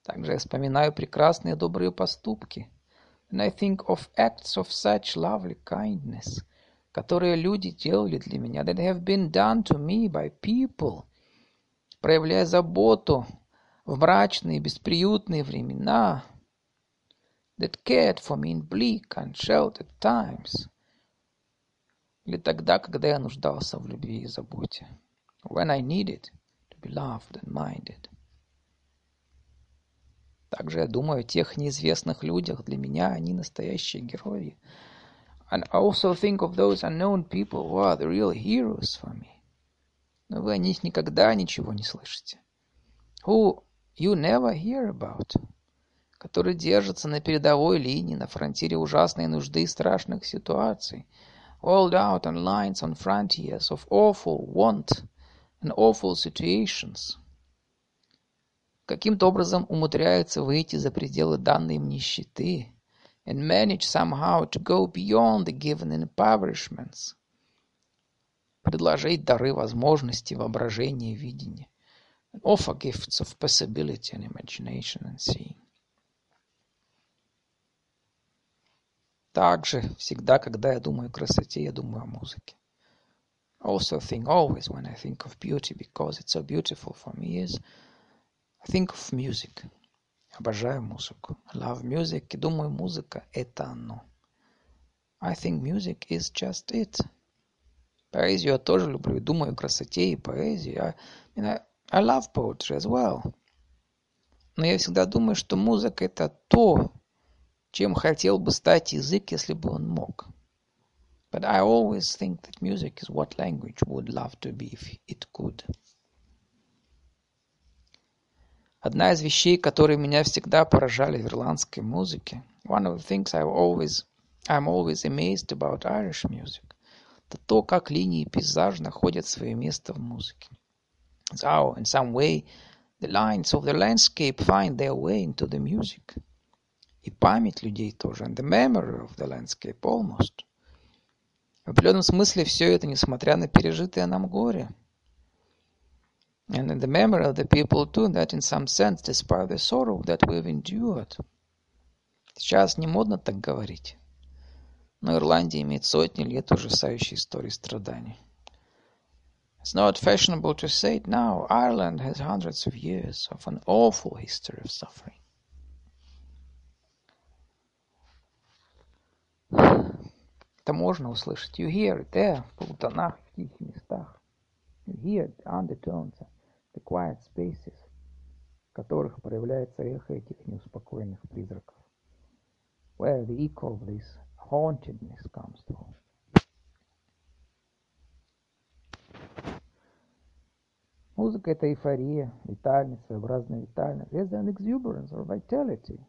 Также я вспоминаю прекрасные добрые поступки. And I think of acts of such lovely kindness – которые люди делали для меня, that have been done to me by people, проявляя заботу в мрачные, бесприютные времена, that cared for me in bleak, unsheltered times, или тогда, когда я нуждался в любви и заботе, when I needed to be loved and minded. Также я думаю о тех неизвестных людях. Для меня они настоящие герои. And also think of those unknown people who are the real heroes for me. Но вы о них никогда ничего не слышите. Who you never hear about. Которые держатся на передовой линии, на фронтире ужасной нужды и страшных ситуаций. All out on lines on frontiers of awful want and awful situations. Каким-то образом умудряются выйти за пределы данной им нищеты and manage somehow to go beyond the given impoverishments. Предложить дары возможности, воображения, видения. And offer gifts of possibility and imagination and seeing. Также всегда, когда я думаю о красоте, я думаю о музыке. Also think always when I think of beauty, because it's so beautiful for me, is I think of music. Обожаю музыку. I love music. И думаю, музыка — это оно. I think music is just it. Поэзию я тоже люблю. И думаю о красоте и поэзии. I, I, mean, I, I love poetry as well. Но я всегда думаю, что музыка — это то, чем хотел бы стать язык, если бы он мог. But I always think that music is what language would love to be if it could. Одна из вещей, которые меня всегда поражали в ирландской музыке, one of the things I always, I'm always amazed about Irish music, это то, как линии и пейзаж находят свое место в музыке. So, in some way, the lines of the landscape find their way into the music. И память людей тоже, and the memory of the landscape almost. В определенном смысле все это, несмотря на пережитое нам горе – and in the memory of the people too, that in some sense, despite the sorrow that we've endured. Сейчас не модно так говорить, но Ирландия имеет сотни лет ужасающей истории страданий. It's not fashionable to say it now. Ireland has hundreds of years of an awful history of suffering. Это можно услышать. You hear it there, в полутонах, в тихих местах. You hear the undertones The quiet spaces, в которых проявляется эхо этих неуспокоенных призраков, where the echo of this hauntedness comes through. Музыка — это эйфория, витальность, своеобразная витальность. There's an exuberance or vitality.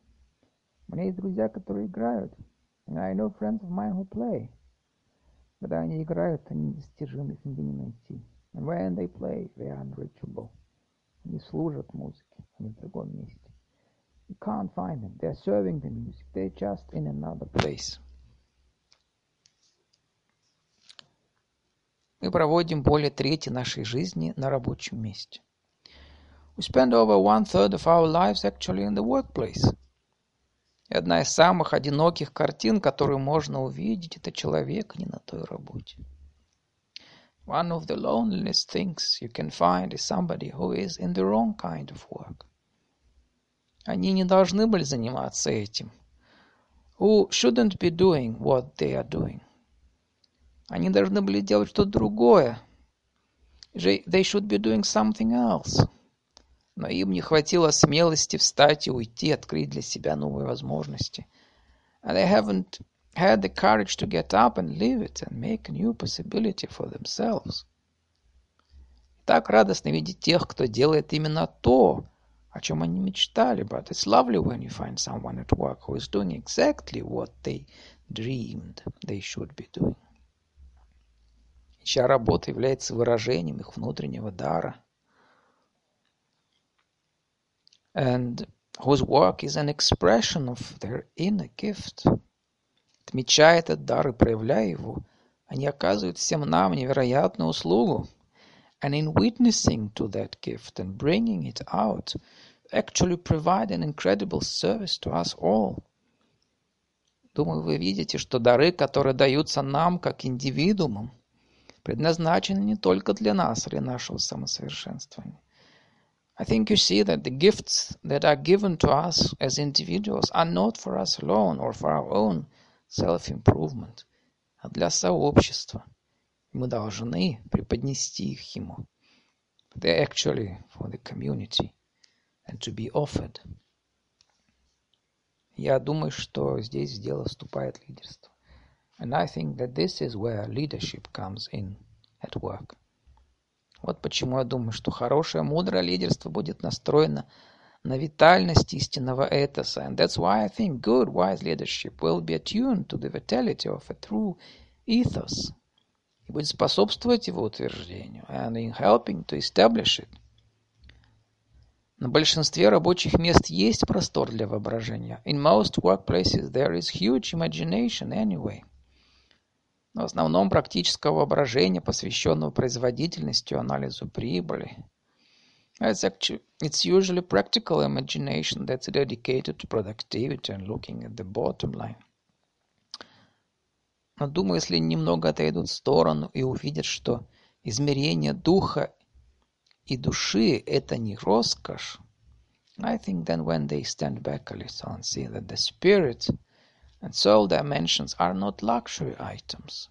У меня есть друзья, которые играют. And I know friends of mine who play. Когда они играют, они недостижимы, их нигде не найти. And when they play, they are unreachable. Они служат музыке, они в другом месте. You can't find them. They're serving the music. They're just in another place. Мы проводим более трети нашей жизни на рабочем месте. We spend over one third of our lives actually in the workplace. И одна из самых одиноких картин, которую можно увидеть, это человек не на той работе. One of the loneliest things you can find is somebody who is in the wrong kind of work. Они не должны были заниматься этим. Who shouldn't be doing what they are doing. Они должны были делать что-то другое. They should be doing something else. Но им не хватило смелости встать и уйти, открыть для себя новые возможности. And they haven't had the courage to get up and live it and make a new possibility for themselves. Так радостно видеть тех, кто делает именно то, о чем они мечтали. But it's lovely when you find someone at work who is doing exactly what they dreamed they should be doing. Чья работа является выражением их внутреннего дара. And whose work is an expression of their inner gift. Отмечая этот дар и проявляя его, они оказывают всем нам невероятную услугу. And in witnessing to that gift and bringing it out, actually provide an incredible service to us all. Думаю, вы видите, что дары, которые даются нам как индивидуумам, предназначены не только для нас, для нашего самосовершенствования. I think you see that the gifts that are given to us as individuals are not for us alone or for our own self-improvement, а для сообщества. Мы должны преподнести их ему. They're actually for the community and to be offered. Я думаю, что здесь в дело вступает лидерство. And I think that this is where leadership comes in at work. Вот почему я думаю, что хорошее, мудрое лидерство будет настроено на витальность истинного этоса. And that's why I think good, wise leadership will be attuned to the vitality of a true ethos и будет способствовать его утверждению and in helping to establish it. На большинстве рабочих мест есть простор для воображения. In most workplaces there is huge imagination anyway. Но в основном практического воображения, посвященного производительности, анализу прибыли, It's actually it's usually practical imagination that's dedicated to productivity and looking at the bottom line. Но думаю, если немного отойдут в сторону и увидят, что измерение духа и души – это не роскошь, I think then when they stand back a little and see that the spirit and soul dimensions are not luxury items,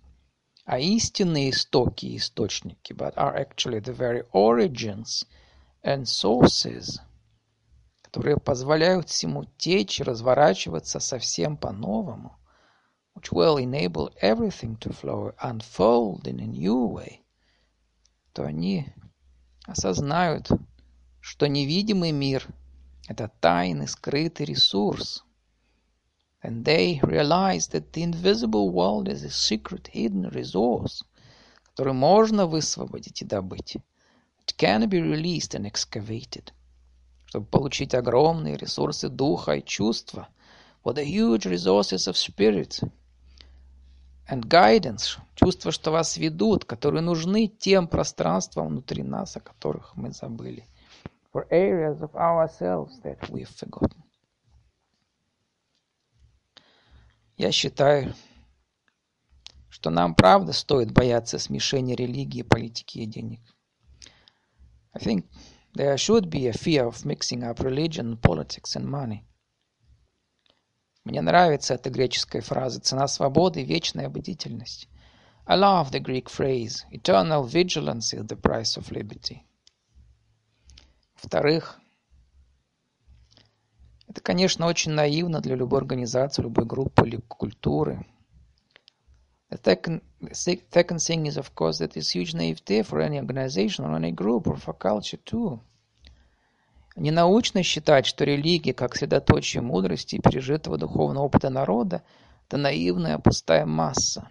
а истинные истоки и источники, but are actually the very origins and sources, которые позволяют всему течь и разворачиваться совсем по-новому, which will enable everything to flow, unfold in a new way, то они осознают, что невидимый мир – это тайный, скрытый ресурс. And they realize that the invisible world is a secret hidden resource, который можно высвободить и добыть. Can be released and excavated. Чтобы получить огромные ресурсы духа и чувства, for the huge resources of spirit and guidance, чувства, что вас ведут, которые нужны тем пространствам внутри нас, о которых мы забыли. For areas of ourselves that we've forgotten. Я считаю, что нам правда стоит бояться смешения религии, политики и денег. I think there should be a fear of mixing up religion, politics and money. Мне нравится эта греческая фраза «цена свободы – вечная бдительность». I love the Greek phrase «eternal vigilance is the price of liberty». Во-вторых, это, конечно, очень наивно для любой организации, любой группы или культуры. The second, the second thing is, of course, that it's huge naivete for any organization or any group or for culture too – Ненаучно считать, что религия, как средоточие мудрости и пережитого духовного опыта народа, это наивная пустая масса.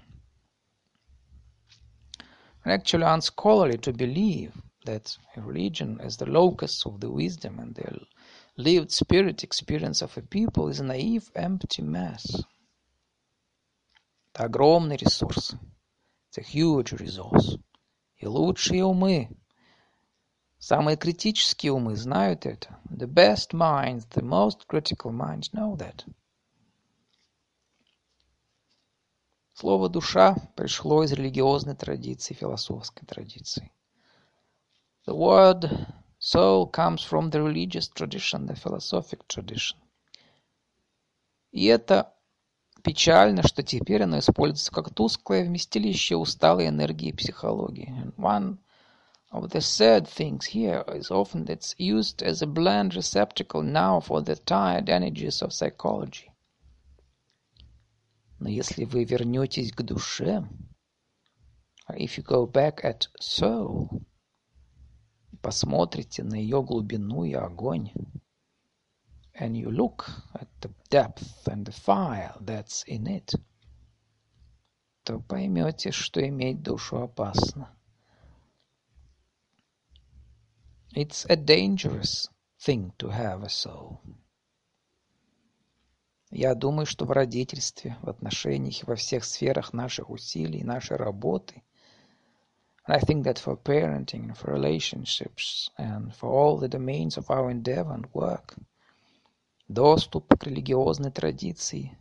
Actually unscholarly to believe that religion as the locus of the wisdom and the lived spirit experience of a people is a naive, empty mass. Это огромный ресурс. It's a huge resource. И лучшие умы Самые критические умы знают это. The best minds, the most critical minds know that. Слово «душа» пришло из религиозной традиции, философской традиции. The word soul comes from the religious tradition, the philosophic tradition. И это печально, что теперь оно используется как тусклое вместилище усталой энергии психологии. One of the sad things here is often it's used as a bland receptacle now for the tired energies of psychology. Но если вы вернетесь к душе, if you go back at soul, посмотрите на ее глубину и огонь, and you look at the depth and the fire that's in it, то поймете, что иметь душу опасно. It's a dangerous thing to have a soul. Я думаю, что в родительстве, в отношениях и во всех сферах наших усилий, нашей работы, and I think that for parenting and for relationships and for all the domains of our endeavor and work, доступ к религиозной традиции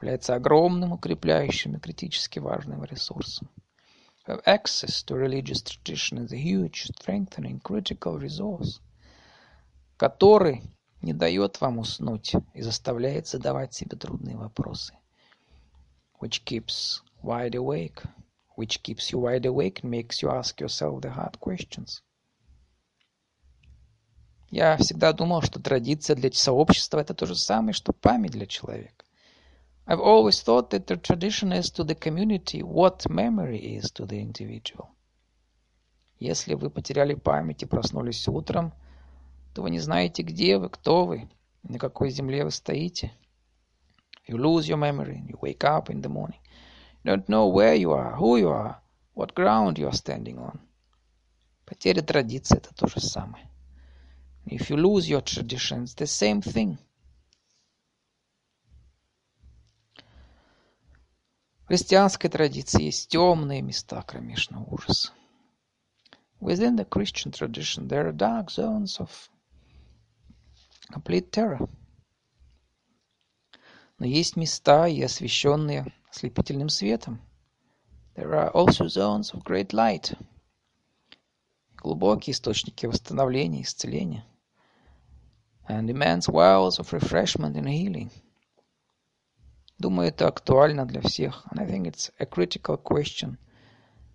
является огромным укрепляющим и критически важным ресурсом. access to religious tradition is a huge, strengthening, critical resource, который не дает вам уснуть и заставляет задавать себе трудные вопросы, which keeps wide awake, which keeps you wide awake and makes you ask yourself the hard questions. Я всегда думал, что традиция для сообщества – это то же самое, что память для человека. I've always thought that the tradition is to the community what memory is to the individual. Если вы потеряли память и проснулись утром, то вы не знаете, где вы, кто вы, на какой земле вы стоите. You lose your memory, you wake up in the morning. You don't know where you are, who you are, what ground you are standing on. Потеря традиции – это то же самое. If you lose your tradition, it's the same thing – христианской традиции есть темные места кромешного ужаса. Within the Christian tradition there are dark zones of complete terror. Но есть места и освещенные ослепительным светом. There are also zones of great light. Глубокие источники восстановления, исцеления. And immense wells of refreshment and healing. Думаю, это актуально для всех. And I think it's a critical question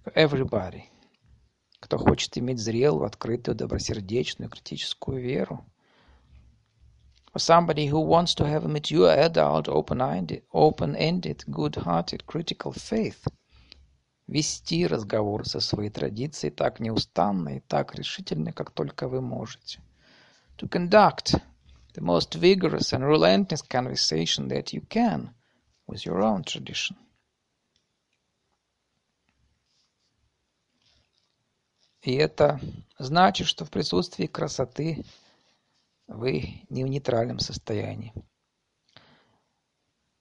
for everybody. Кто хочет иметь зрелую, открытую, добросердечную, критическую веру. For somebody who wants to have a mature, adult, open-ended, open-ended good-hearted, critical faith. Вести разговор со своей традицией так неустанно и так решительно, как только вы можете. To conduct the most vigorous and relentless conversation that you can – with your own tradition. И это значит, что в присутствии красоты вы не в нейтральном состоянии.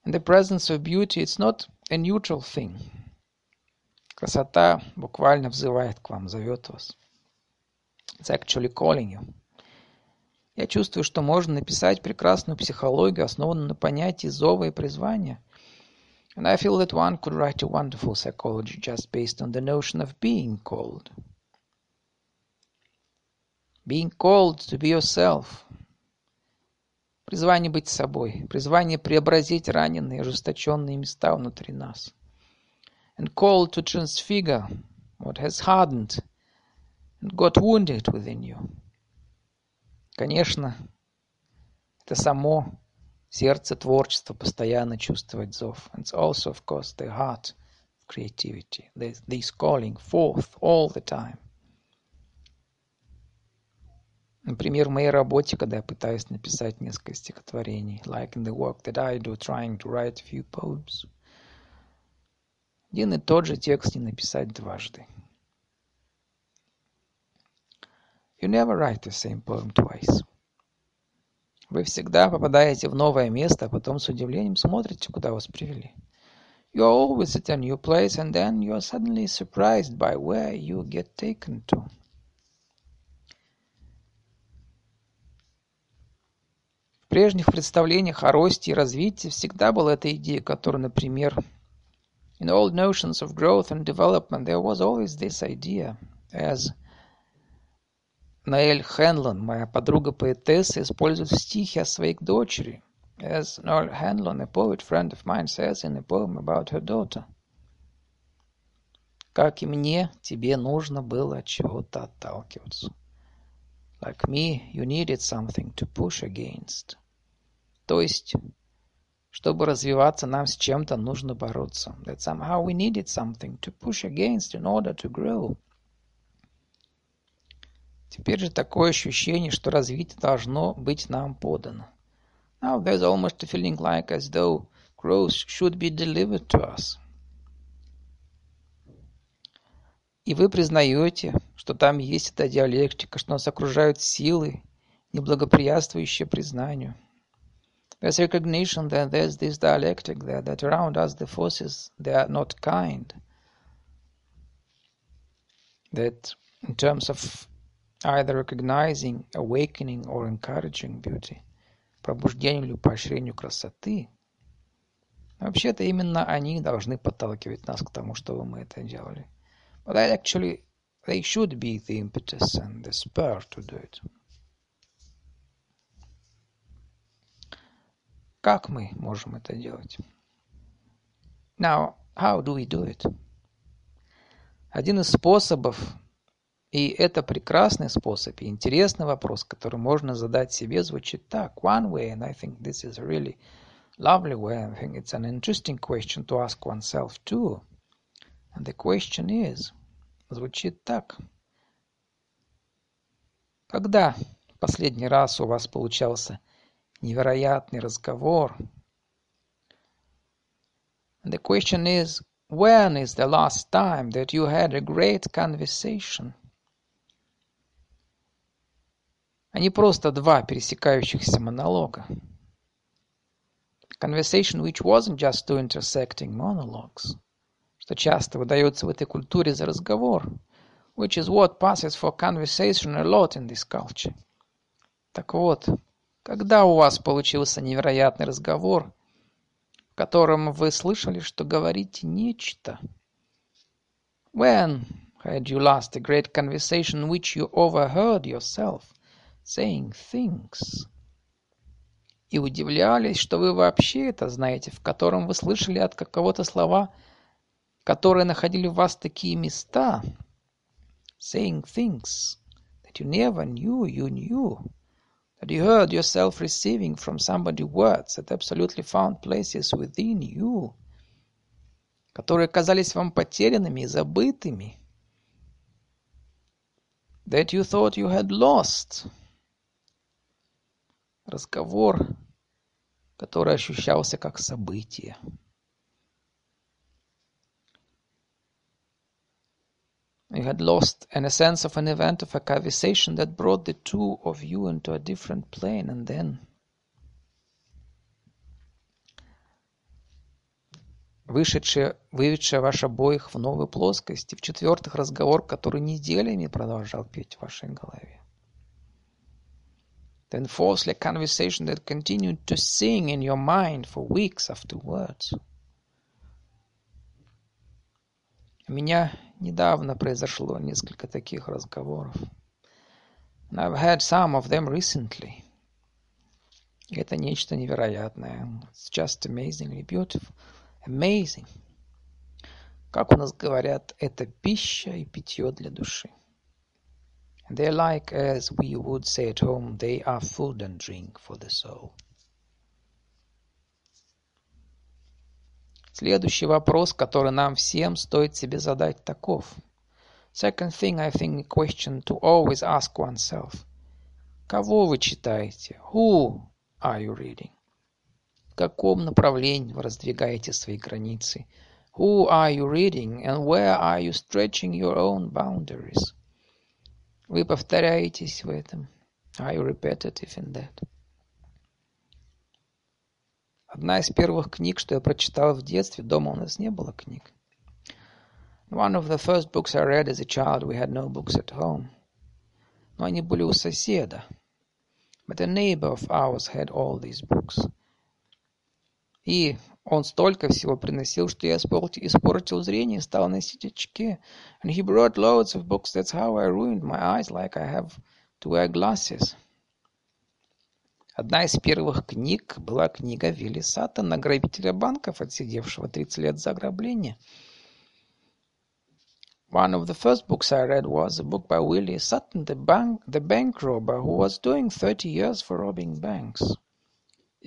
In the presence of beauty, it's not a neutral thing. Красота буквально взывает к вам, зовет вас. It's actually calling you. Я чувствую, что можно написать прекрасную психологию, основанную на понятии зова и призвания, And I feel that one could write a wonderful psychology just based on the notion of being called. Being called to be yourself. Призвание быть собой. Призвание преобразить раненые, ожесточенные места внутри нас. And called to transfigure what has hardened and got wounded within you. Конечно, это само Сердце творчества постоянно чувствовать зов. And also, of course, the heart of creativity. This calling forth all the time. Например, в моей работе, когда я пытаюсь написать несколько стихотворений, like in the work that I do, trying to write a few poems, один и тот же текст не написать дважды. You never write the same poem twice. Вы всегда попадаете в новое место, а потом с удивлением смотрите, куда вас привели. You are always at a new place, and then you are suddenly surprised by where you get taken to. В прежних представлениях о росте и развитии всегда была эта идея, которая, например, in old notions of growth and development, there was always this idea as Наэль Хенлон, моя подруга-поэтесса, использует в стихе о своей дочери, as Noel Hanlon, a poet friend of mine, says in a poem about her daughter. Как и мне, тебе нужно было от чего-то отталкиваться. Like me, you needed something to push against. То есть, чтобы развиваться, нам с чем-то нужно бороться. That somehow we needed something to push against in order to grow. Теперь же такое ощущение, что развитие должно быть нам подано. Now there's almost a feeling like as though growth should be delivered to us. И вы признаете, что там есть эта диалектика, что нас окружают силы, неблагоприятствующие признанию. There's recognition that there's this dialectic there, that around us the forces, they are not kind. That in terms of either recognizing, awakening or encouraging beauty, пробуждению или поощрению красоты, вообще-то именно они должны подталкивать нас к тому, чтобы мы это делали. But actually, they should be the impetus and the spur to do it. Как мы можем это делать? Now, how do we do it? Один из способов И это прекрасный способ и интересный вопрос, который можно задать себе, звучит так. One way, and I think this is a really lovely way, I think it's an interesting question to ask oneself too. And the question is, звучит так. Когда последний раз у вас получался невероятный разговор? And the question is, when is the last time that you had a great conversation? А не просто два пересекающихся монолога. Conversation which wasn't just two intersecting monologues, что часто выдается в этой культуре за разговор, which is what passes for conversation a lot in this culture. Так вот, когда у вас получился невероятный разговор, в котором вы слышали, что говорите нечто, When had you last a great conversation which you overheard yourself saying things? И удивлялись, что вы вообще это знаете, в котором вы слышали от кого-то слова, которые находили в вас такие места, saying things that you never knew you knew, that you heard yourself receiving from somebody words that absolutely found places within you, которые казались вам потерянными и забытыми, that you thought you had lost. Разговор, который ощущался как событие. You had lost in a sense of an event of a conversation that brought the two of you into a different plane and then вышедшее, выведшее ваш обоих в новую плоскость, и в-четвертых, разговор, который неделями продолжал петь в вашей голове. Then fourthly, a conversation that continued to sing in your mind for weeks afterwards. У меня недавно произошло несколько таких разговоров. And I've had some of them recently. Это нечто невероятное. It's just amazingly beautiful. Amazing. Как у нас говорят, это пища и питье для души. They're like, as we would say at home, they are food and drink for the soul. Следующий вопрос, который нам всем стоит себе задать, таков. Second thing, I think, a question to always ask oneself. Кого вы читаете? Who are you reading? В каком направлении вы раздвигаете свои границы? Who are you reading and where are you stretching your own boundaries? Вы повторяетесь в этом. Are you repetitive in that? Одна из первых книг, что я прочитал в детстве, дома у нас не было книг. One of the first books I read as a child, we had no books at home. Но они были у соседа. But a neighbor of ours had all these books. И он столько всего приносил, что я испортил, зрение и стал носить очки. And he brought loads of books. That's how I ruined my eyes, like I have to wear glasses. Одна из первых книг была книга Вилли Саттона, грабителя банков, отсидевшего 30 лет за ограбление. One of the first books I read was a book by Willie Sutton, the bank, the bank robber, who was doing 30 years for robbing banks.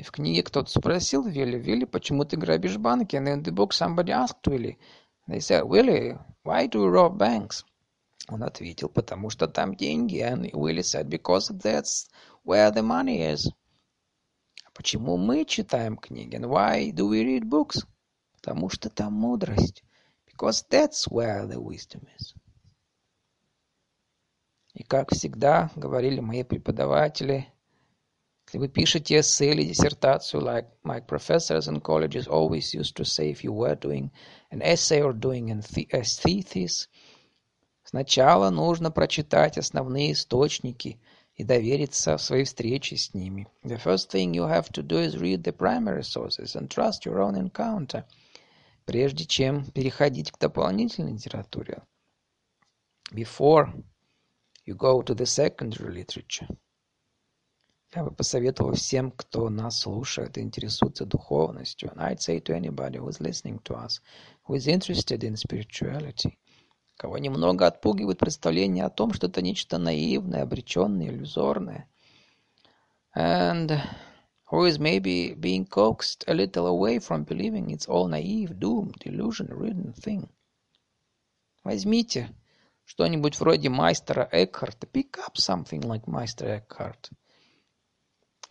В книге кто-то спросил Вилли, Вилли, почему ты грабишь банки? And in the book somebody asked Willie. They said, Willie, why do you rob banks? Он ответил, потому что там деньги. And Willie said, because that's where the money is. А почему мы читаем книги? And why do we read books? Потому что там мудрость. Because that's where the wisdom is. И как всегда говорили мои преподаватели, Если вы пишете эссе или диссертацию, like my professors in colleges always used to say, if you were doing an essay or doing a thesis, сначала нужно прочитать основные источники и довериться в своей встрече с ними. The first thing you have to do is read the primary sources and trust your own encounter, прежде чем переходить к дополнительной литературе. Before you go to the secondary literature. Я бы посоветовал всем, кто нас слушает и интересуется духовностью. And I'd say to anybody who is listening to us, who is interested in spirituality, кого немного отпугивает представление о том, что это нечто наивное, обреченное, иллюзорное. And who is maybe being coaxed a little away from believing it's all naive, doomed, illusion-ridden thing. Возьмите что-нибудь вроде мастера Экхарта. Pick up something like Master Eckhart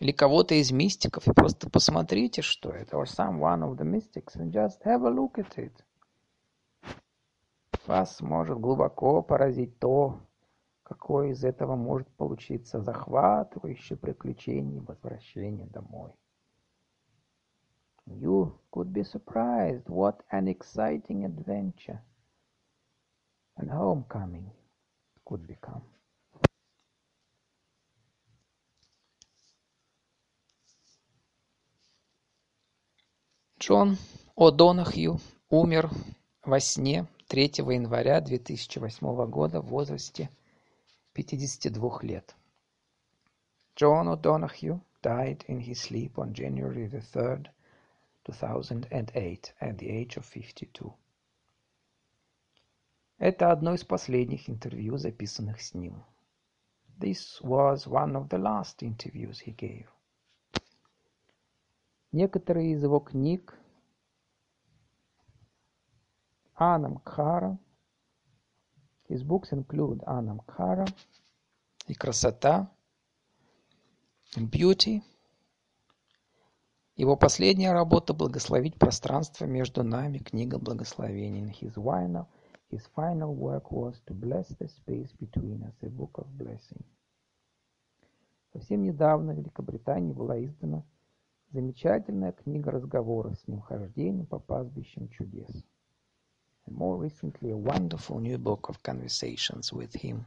или кого-то из мистиков и просто посмотрите, что это, or some one of the mystics, and just have a look at it. Вас может глубоко поразить то, какое из этого может получиться захватывающее приключение возвращения домой. You could be surprised what an exciting adventure and homecoming could become. Джон О'Донахью умер во сне 3 января 2008 года в возрасте 52 лет. John O'Donoghue died in his sleep on January the 3rd, 2008, at the age of 52. Это одно из последних интервью, записанных с ним. This was one of the last interviews he gave. Некоторые из его книг Анам Кхара. His books include Анам Кхара и красота, and beauty. Его последняя работа «Благословить пространство между нами» книга благословений. His final, his final work was to bless the space between us, a book of blessing. Совсем недавно в Великобритании была издана замечательная книга разговора с ним «Хождение по пастбищам чудес». And more recently, a wonderful new book of conversations with him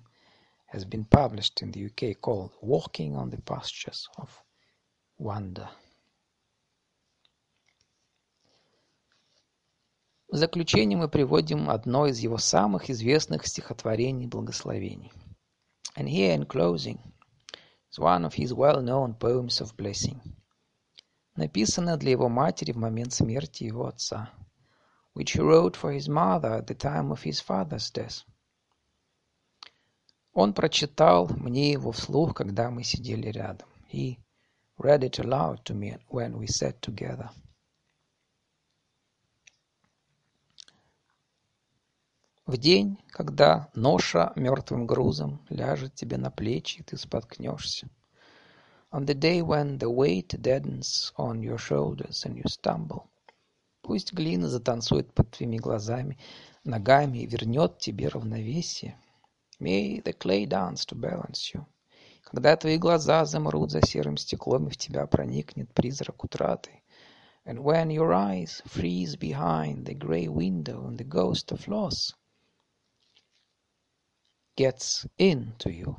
has been published in the UK called Walking on the Pastures of Wonder. В заключение мы приводим одно из его самых известных стихотворений благословений. And here in closing is one of his well-known poems of blessing, написанное для его матери в момент смерти его отца – which he wrote for his mother at the time of his father's death. Он прочитал мне его вслух, когда мы сидели рядом. He read it aloud to me when we sat together. В день, когда ноша мертвым грузом ляжет тебе на плечи, и ты споткнешься. On the day when the weight deadens on your shoulders and you stumble. Пусть глина затанцует под твоими глазами, ногами и вернет тебе равновесие. May the clay dance to balance you. Когда твои глаза замрут за серым стеклом, и в тебя проникнет призрак утраты. And when your eyes freeze behind the grey window and the ghost of loss gets into you.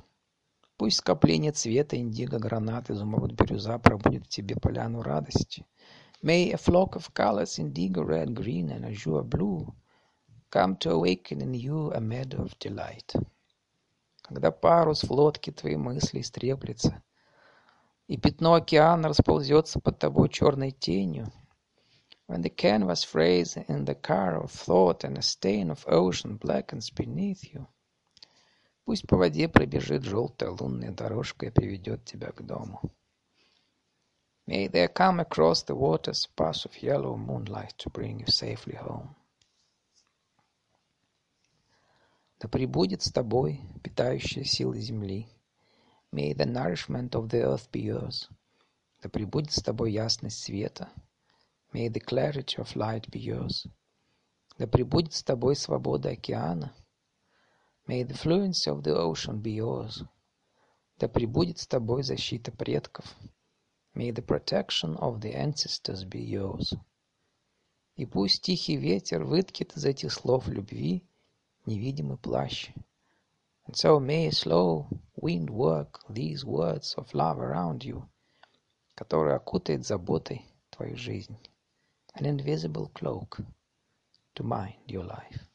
Пусть скопление цвета индиго, гранат, изумруд, бирюза пробудет в тебе поляну радости. May a flock of colors, indigo red, green, and azure blue, come to awaken in you a meadow of delight. Когда парус в лодке твоей мысли истреплется, и пятно океана расползется под тобой черной тенью, when the canvas frays in the car of thought and a stain of ocean blackens beneath you, пусть по воде пробежит желтая лунная дорожка и приведет тебя к дому. May there come across the waters a path of yellow moonlight to bring you safely home. Да пребудет с тобой питающая сила земли. May the nourishment of the earth be yours. Да пребудет с тобой ясность света. May the clarity of light be yours. Да пребудет с тобой свобода океана. May the fluency of the ocean be yours. Да пребудет с тобой защита предков. May the protection of the ancestors be yours. И пусть тихий ветер выткит из этих слов любви невидимый плащ. And so may a slow wind work these words of love around you, который окутает заботой твою жизнь. An invisible cloak to mind your life.